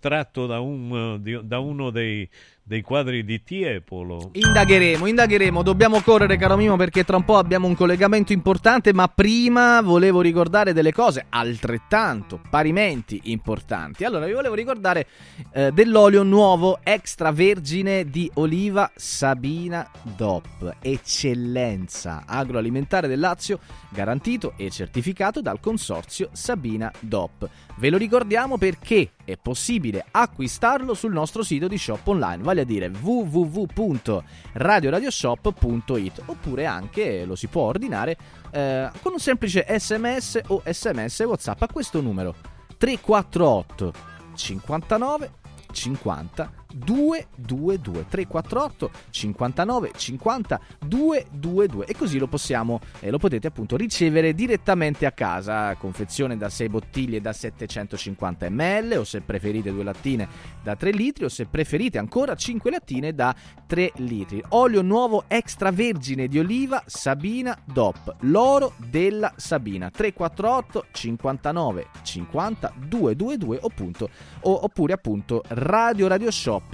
tratto da, un, da uno dei, dei quadri di Tiepolo. Indagheremo, indagheremo, dobbiamo correre caro Mimo perché tra un po' abbiamo un collegamento importante, ma prima volevo ricordare delle cose altrettanto, parimenti importanti. Allora, vi volevo ricordare eh, dell'olio nuovo extravergine di oliva Sabina DOP, eccellenza agroalimentare del Lazio, garantito e certificato dal consorzio Sabina DOP. Ve lo ricordiamo perché è possibile acquistarlo sul nostro sito di shop online, vale a dire www.radioradioshop.it oppure anche lo si può ordinare eh, con un semplice sms o sms whatsapp a questo numero 348 59 50 222 348 59 50 222 e così lo possiamo eh, lo potete appunto ricevere direttamente a casa. Confezione da 6 bottiglie da 750 ml o se preferite due lattine da 3 litri o se preferite ancora 5 lattine da 3 litri. Olio nuovo extravergine di oliva Sabina DOP. L'oro della Sabina. 348 59 50 222 appunto, o, oppure appunto Radio Radio Shop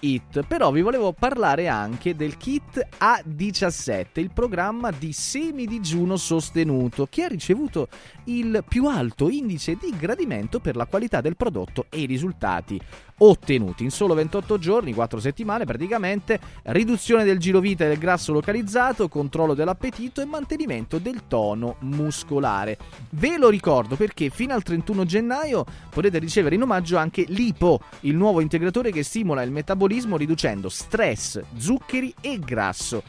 It. Però vi volevo parlare anche del kit A17, il programma di semidigiuno sostenuto che ha ricevuto il più alto indice di gradimento per la qualità del prodotto e i risultati ottenuti in solo 28 giorni, 4 settimane praticamente, riduzione del girovita e del grasso localizzato, controllo dell'appetito e mantenimento del tono muscolare. Ve lo ricordo perché fino al 31 gennaio potete ricevere in omaggio anche l'IPO, il nuovo integratore che stimola il metabolismo riducendo stress, zuccheri e grasso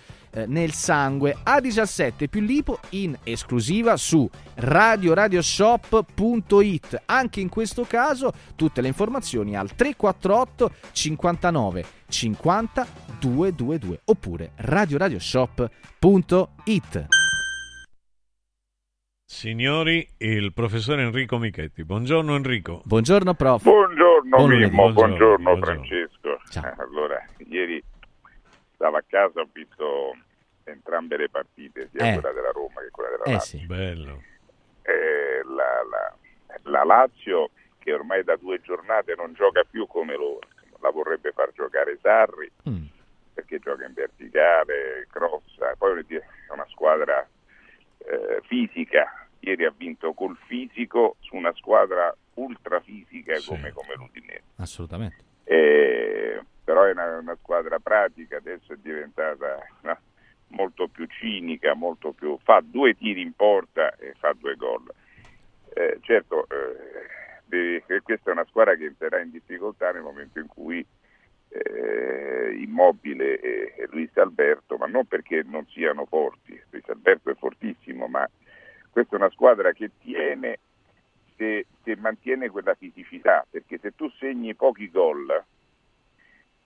nel sangue A17 più lipo in esclusiva su radioradioshop.it anche in questo caso tutte le informazioni al 348 59 50 222 oppure radioradioshop.it Signori, il professor Enrico Michetti. Buongiorno Enrico. Buongiorno prof. Buongiorno Buon Mimmo, lunedì. buongiorno, Buongiorno. Francesco. Eh, Allora, ieri stavo a casa, ho visto entrambe le partite, sia Eh. quella della Roma che quella della Eh Lazio. sì. Bello. Eh, la, la- la Lazio, che ormai da due giornate non gioca più come loro, la vorrebbe far giocare Sarri, Mm. perché gioca in verticale, crossa, poi è una squadra eh, fisica, ieri ha vinto col fisico su una squadra ultra fisica come, come l'Udinese. Assolutamente. Eh, però è una, una squadra pratica, adesso è diventata no, molto più cinica, molto più, fa due tiri in porta e fa due gol. Eh, certo, eh, devi- questa è una squadra che entrerà in difficoltà nel momento in cui eh, Immobile e, e Luis Alberto, ma non perché non siano forti, Luis Alberto è fortissimo, ma questa è una squadra che tiene se, se mantiene quella fisicità, perché se tu segni pochi gol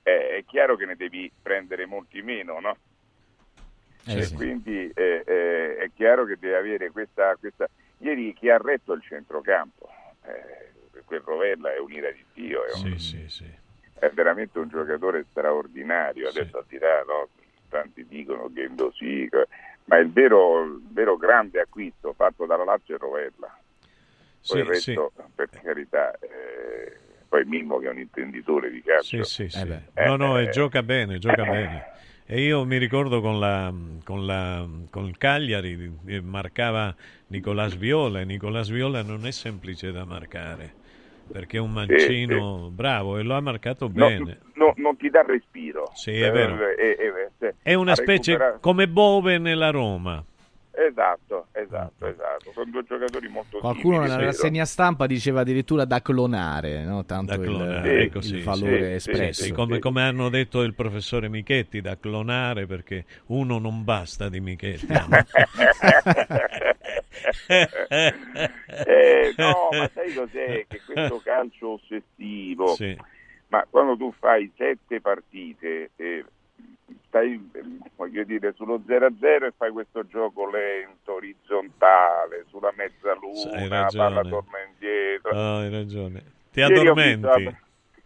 eh, è chiaro che ne devi prendere molti meno, no? Eh E sì. quindi eh, eh, è chiaro che deve avere questa, questa... Ieri chi ha retto il centrocampo? Eh, quel Rovella è un'ira di Dio, è, un- Sì, sì, è veramente un giocatore straordinario. Adesso al di là, no, tanti dicono che Endosì, ma il vero, il vero grande acquisto fatto dalla Lazio è Rovella. Poi il resto, per carità, eh, poi Mimmo che è un intenditore di calcio. Sì, sì, sì. Eh, No, no, e eh, gioca bene, gioca bene. E io mi ricordo con, la, con, la, con il Cagliari eh, marcava Nicolas Viola e Nicolas Viola non è semplice da marcare perché è un mancino bravo e lo ha marcato no, bene. no, non ti dà respiro. Sì, è vero. Eh, eh, eh, È una specie recuperato- come Bove nella Roma. Esatto, esatto, esatto. Sono due giocatori molto Qualcuno simili, nella rassegna stampa diceva addirittura da clonare, no? tanto Da il- clonare, il, ecco, sì, valore sì, espresso. sì, come, come hanno detto il professore Michetti, da clonare perché uno non basta di Michetti. Eh, no, ma sai cos'è? Che questo calcio ossessivo, Sì. ma quando tu fai sette partite e stai, voglio dire, sullo 0-0 e fai questo gioco lento, orizzontale, sulla mezzaluna, palla torna indietro. Oh, hai ragione. Ti Ieri ho addormenti. la-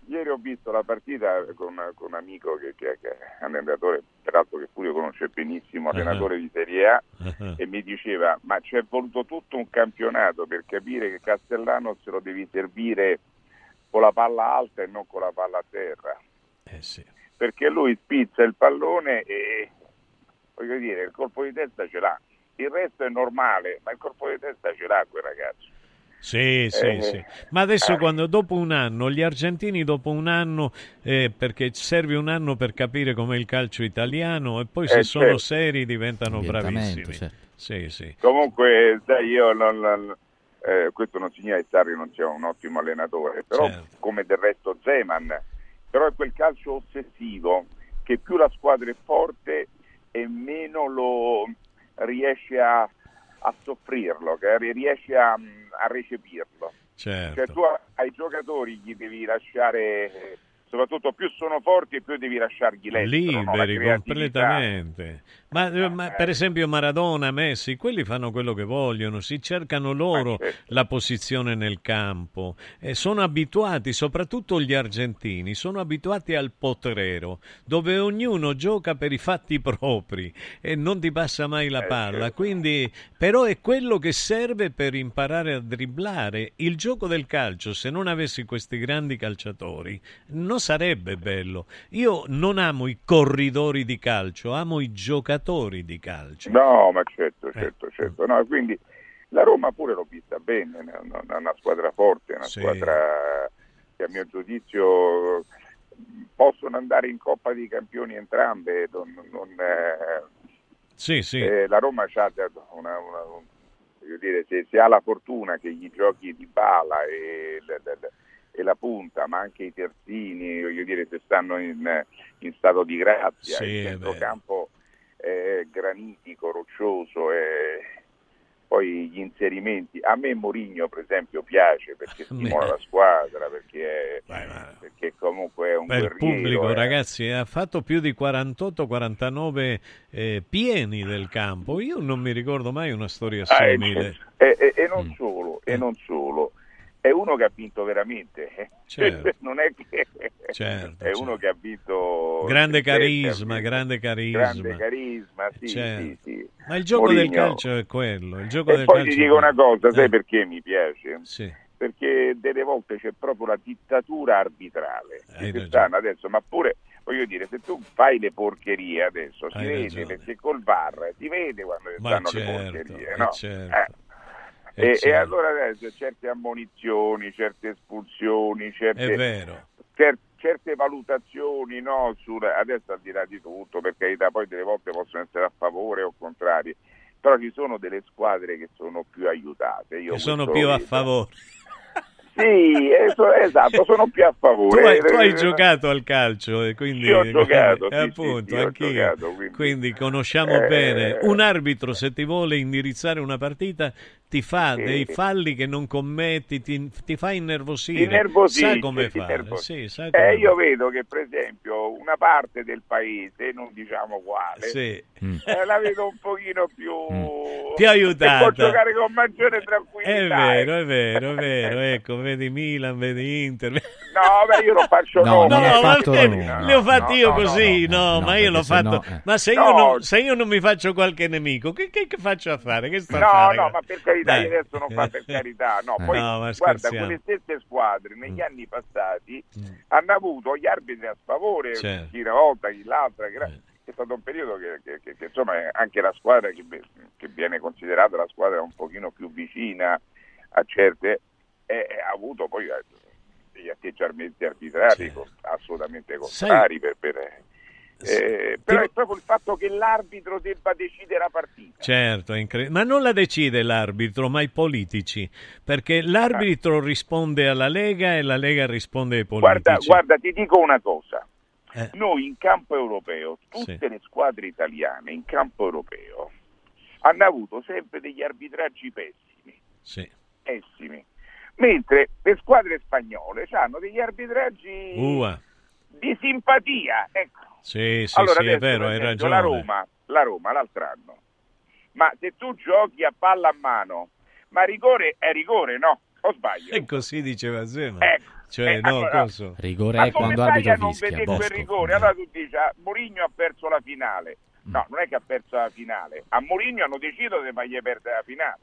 Ieri ho visto la partita con, con un amico che, che- che è un allenatore, peraltro che Furio conosce benissimo, allenatore di Serie A, Ah, e mi diceva ma ci è voluto tutto un campionato per capire che Castellano se lo devi servire con la palla alta e non con la palla a terra. Eh sì. Perché lui spizza il pallone e voglio dire, il colpo di testa ce l'ha. Il resto è normale, ma il colpo di testa ce l'ha quel ragazzo. Sì, sì, Eh, sì. Ma adesso quando dopo un anno, gli argentini dopo un anno, eh, perché serve un anno per capire com'è il calcio italiano e poi se Eh, sono certo. seri diventano bravissimi. certo. Sì, sì. Comunque, sai, io non, non- eh, questo non significa che Sarri non sia un ottimo allenatore, però Certo. come del resto Zeman, però è quel calcio ossessivo che più la squadra è forte e meno lo riesce a, a soffrirlo, che riesce a, a recepirlo. Certo. Cioè tu ai giocatori gli devi lasciare, soprattutto più sono forti e più devi lasciargli l'estero, no? Liberi creatività. completamente. Ma, eh, ma per esempio Maradona, Messi, quelli fanno quello che vogliono, si cercano loro la posizione nel campo e sono abituati, soprattutto gli argentini, sono abituati al potrero, dove ognuno gioca per i fatti propri e non ti passa mai la palla. Quindi, però è quello che serve per imparare a dribblare. Il gioco del calcio, se non avessi questi grandi calciatori, non sarebbe bello. Io non amo i corridori di calcio, amo i giocatori di calcio. No, ma Eh. certo, certo, certo. No, quindi la Roma pure l'ho vista bene, è una, squadra forte, una Sì. squadra che a mio giudizio possono andare in Coppa dei Campioni entrambe. non- non, eh, Sì, sì. eh, la Roma ha una, una- dire, se, se ha la fortuna che gli giochi di bala e, l- l- e la punta, ma anche i terzini, voglio dire, se stanno in, in stato di grazia, Sì, il è centrocampo è granitico, roccioso e poi gli inserimenti. A me Mourinho, per esempio, piace perché stimola la squadra, perché, perché comunque è un Beh, il pubblico, eh. ragazzi, ha fatto più di 48-49 eh, pieni del campo. Io non mi ricordo mai una storia Ah, e, simile. e- e- e Mm. non solo, e non solo, è uno che ha vinto veramente. eh. Certo. non è che Certo, è uno che ha vinto Grande carisma, grande carisma. grande carisma, sì, Certo. sì, sì. Ma il gioco del Mourinho- calcio è quello. Il gioco E del poi calcio ti dico una cosa, sai Eh, perché mi piace? Sì. Perché delle volte c'è proprio la dittatura arbitrale. Adesso, ma pure, voglio dire, se tu fai le porcherie adesso, si vede, perché col VAR si vede quando Ma stanno certo, le porcherie, eh, no? certo. Eh. Eh, E, e certo. allora adesso certe ammonizioni, certe espulsioni, certe, cer- certe valutazioni, no, sul- adesso al di là di tutto, per carità, poi delle volte possono essere a favore o contrari, però ci sono delle squadre che sono più aiutate. Io Che sono più a vedo. favore. Sì, esatto, sono più a Tu favore. hai, tu hai Eh, giocato al calcio e quindi Io ho giocato, eh, sì, appunto, sì, sì, anch'io. giocato, quindi... quindi- conosciamo Eh, bene. Un arbitro se ti vuole indirizzare una partita ti fa Sì. dei falli che non commetti, ti, ti fa innervosire. Innervosisce, sa come fare. Sì, sa come Eh, io fare. vedo che per esempio una parte del paese, non diciamo quale, Sì. eh, la vedo un pochino più... Più aiutata. E può giocare con maggiore È tranquillità. vero, eh. è vero, è vero. Ecco, vedi Milan, vedi Inter. No, beh, io lo faccio No, no, va fatto nulla. li ho fatti no, io no, così, no, no, no, ma io l'ho fatto. eh. Ma se io, No. non, se io non mi faccio qualche nemico, che, che- che faccio a fare? Che sto a No, fare? no, ma per carità, Dai. io adesso non fa per carità, no, poi No, guarda, quelle stesse squadre negli anni passati hanno avuto gli arbitri a sfavore, Certo. chi una volta, chi l'altra, che era- è stato un periodo che, che- che- che, insomma è anche la squadra che, che viene considerata la squadra un pochino più vicina a certe, eh, ha avuto poi eh, degli atteggiamenti arbitrari co- assolutamente contrari per, per- eh, però è proprio il fatto che l'arbitro debba decidere la partita. Certo, incre- ma non la decide l'arbitro, ma i politici, perché l'arbitro risponde alla Lega e la Lega risponde ai politici. Guarda, guarda, ti dico una cosa. Eh. Noi in campo europeo, tutte Sì. le squadre italiane in campo europeo hanno avuto sempre degli arbitraggi pessimi, Sì. pessimi. Mentre le squadre spagnole hanno degli arbitraggi Ua. Di simpatia. Ecco. Sì, sì, allora sì, è vero, hai ragione. La Roma, la Roma l'altro anno. Ma se tu giochi a palla a mano, ma rigore è rigore, no? O sbaglio? E così diceva Zema. Ecco. Cioè, Eh, no, allora- coso. Rigore Ma è quando arbitro non fischia, quel Bosco. rigore? Allora tu dici, ah, Mourinho ha perso la finale. No, non è che ha perso la finale. A Mourinho hanno deciso di fargli perdere la finale.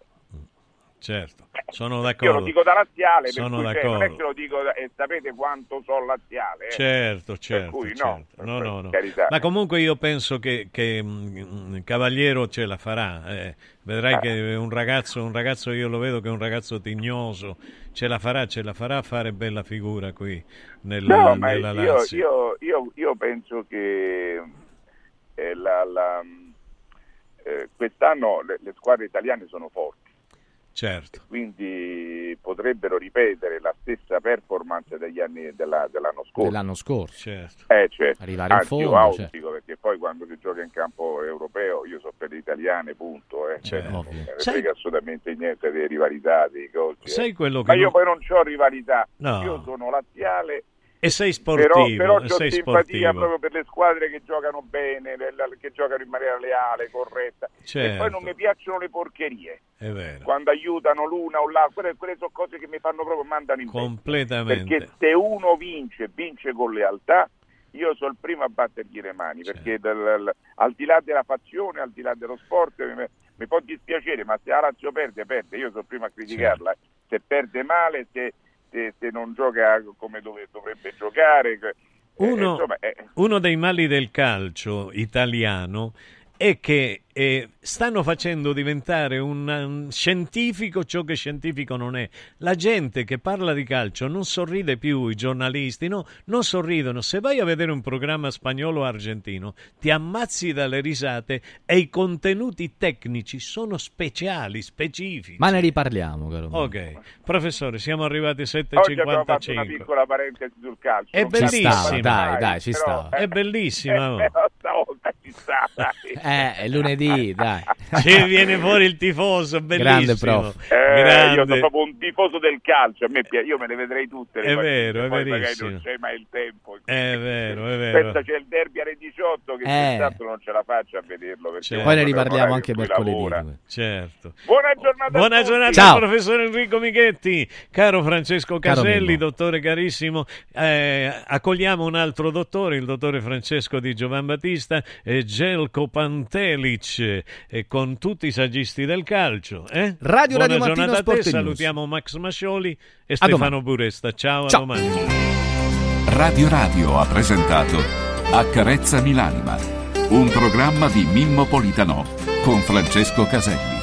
Certo, sono Io d'accordo. lo dico da laziale, Sono cui, cioè, non è d'accordo. che lo dico e sapete quanto so laziale. eh. Certo, certo, cui certo. No, no, no. Ma comunque io penso che, che, mm, Cavaliero ce la farà. eh. Vedrai Ah. che un ragazzo, un ragazzo, io lo vedo che è un ragazzo tignoso, ce la farà, ce la farà a fare bella figura qui nella, No, nella io, io, io, io penso che eh, la- la, eh, quest'anno le, le squadre italiane sono forti, Certo. quindi potrebbero ripetere la stessa performance degli anni della- dell'anno scorso. Dell'anno scorso. Certo. Eh, certo. Arrivare in Anzi, io fondo, auspico cioè. perché poi quando si gioca in campo europeo io so per le italiane, punto. Eh. Certo. Non frega assolutamente niente di rivalità, di cose. eh. Sai quello che Ma io non- poi non ho rivalità, No. io sono laziale E sei però, sportivo, però e ho sei simpatia sportivo. proprio per le squadre che giocano bene, che giocano in maniera leale, corretta. E Certo. poi non mi piacciono le porcherie. Quando aiutano l'una o l'altra, quelle, quelle sono cose che mi fanno proprio mandano in pezzi. Completamente. Perché se uno vince, vince con lealtà, io sono il primo a battergli le mani, perché Certo. dal- al, al di là della fazione, al di là dello sport, mi, mi può dispiacere, ma se la Lazio perde, perde, io sono il primo a criticarla. Certo. Se perde male, se, se- se non gioca come dove- dovrebbe giocare. eh, Uno, insomma, eh, uno dei mali del calcio italiano è che eh, stanno facendo diventare un, scientifico ciò che scientifico non è. La gente che parla di calcio non sorride più, i giornalisti no, non sorridono. Se vai a vedere un programma spagnolo o argentino, ti ammazzi dalle risate e i contenuti tecnici sono speciali, specifici. Ma ne riparliamo, caro. mio. Ok, professore, siamo arrivati a oggi abbiamo fatto una 7.55. piccola parentesi sul calcio. È bellissimo. Dai, dai, ci però, stava. È bellissima. oh. stavolta ci sta. dai. Eh, è dai. Ci viene fuori il tifoso, bellissimo. Grande prof. Eh, Grande. io sono proprio un tifoso del calcio, a me pi- io me le vedrei tutte le È vero, è poi magari verissimo. non c'è mai il tempo. È vero, è vero. Pensa c'è il derby alle 18 che Eh. senz'altro non ce la faccio a vederlo. Certo. Poi ne riparliamo anche mercoledì. Certo. Buona giornata Buona giornata Ciao. al professor Enrico Michetti, caro Francesco Caro Caselli, Mimmo. dottore carissimo. Eh, accogliamo un altro dottore, il dottore Francesco Di Giovan Battista, e Gelko Pantelic, eh, con tutti i saggisti del calcio. eh? Radio Buona Radio Mattino te, Sport News. salutiamo Max Mascioli e Stefano domani. Buresta. Ciao, Ciao. a domani. Radio Radio ha presentato Accarezzami l'anima, un programma di Mimmo Politano con Francesco Caselli.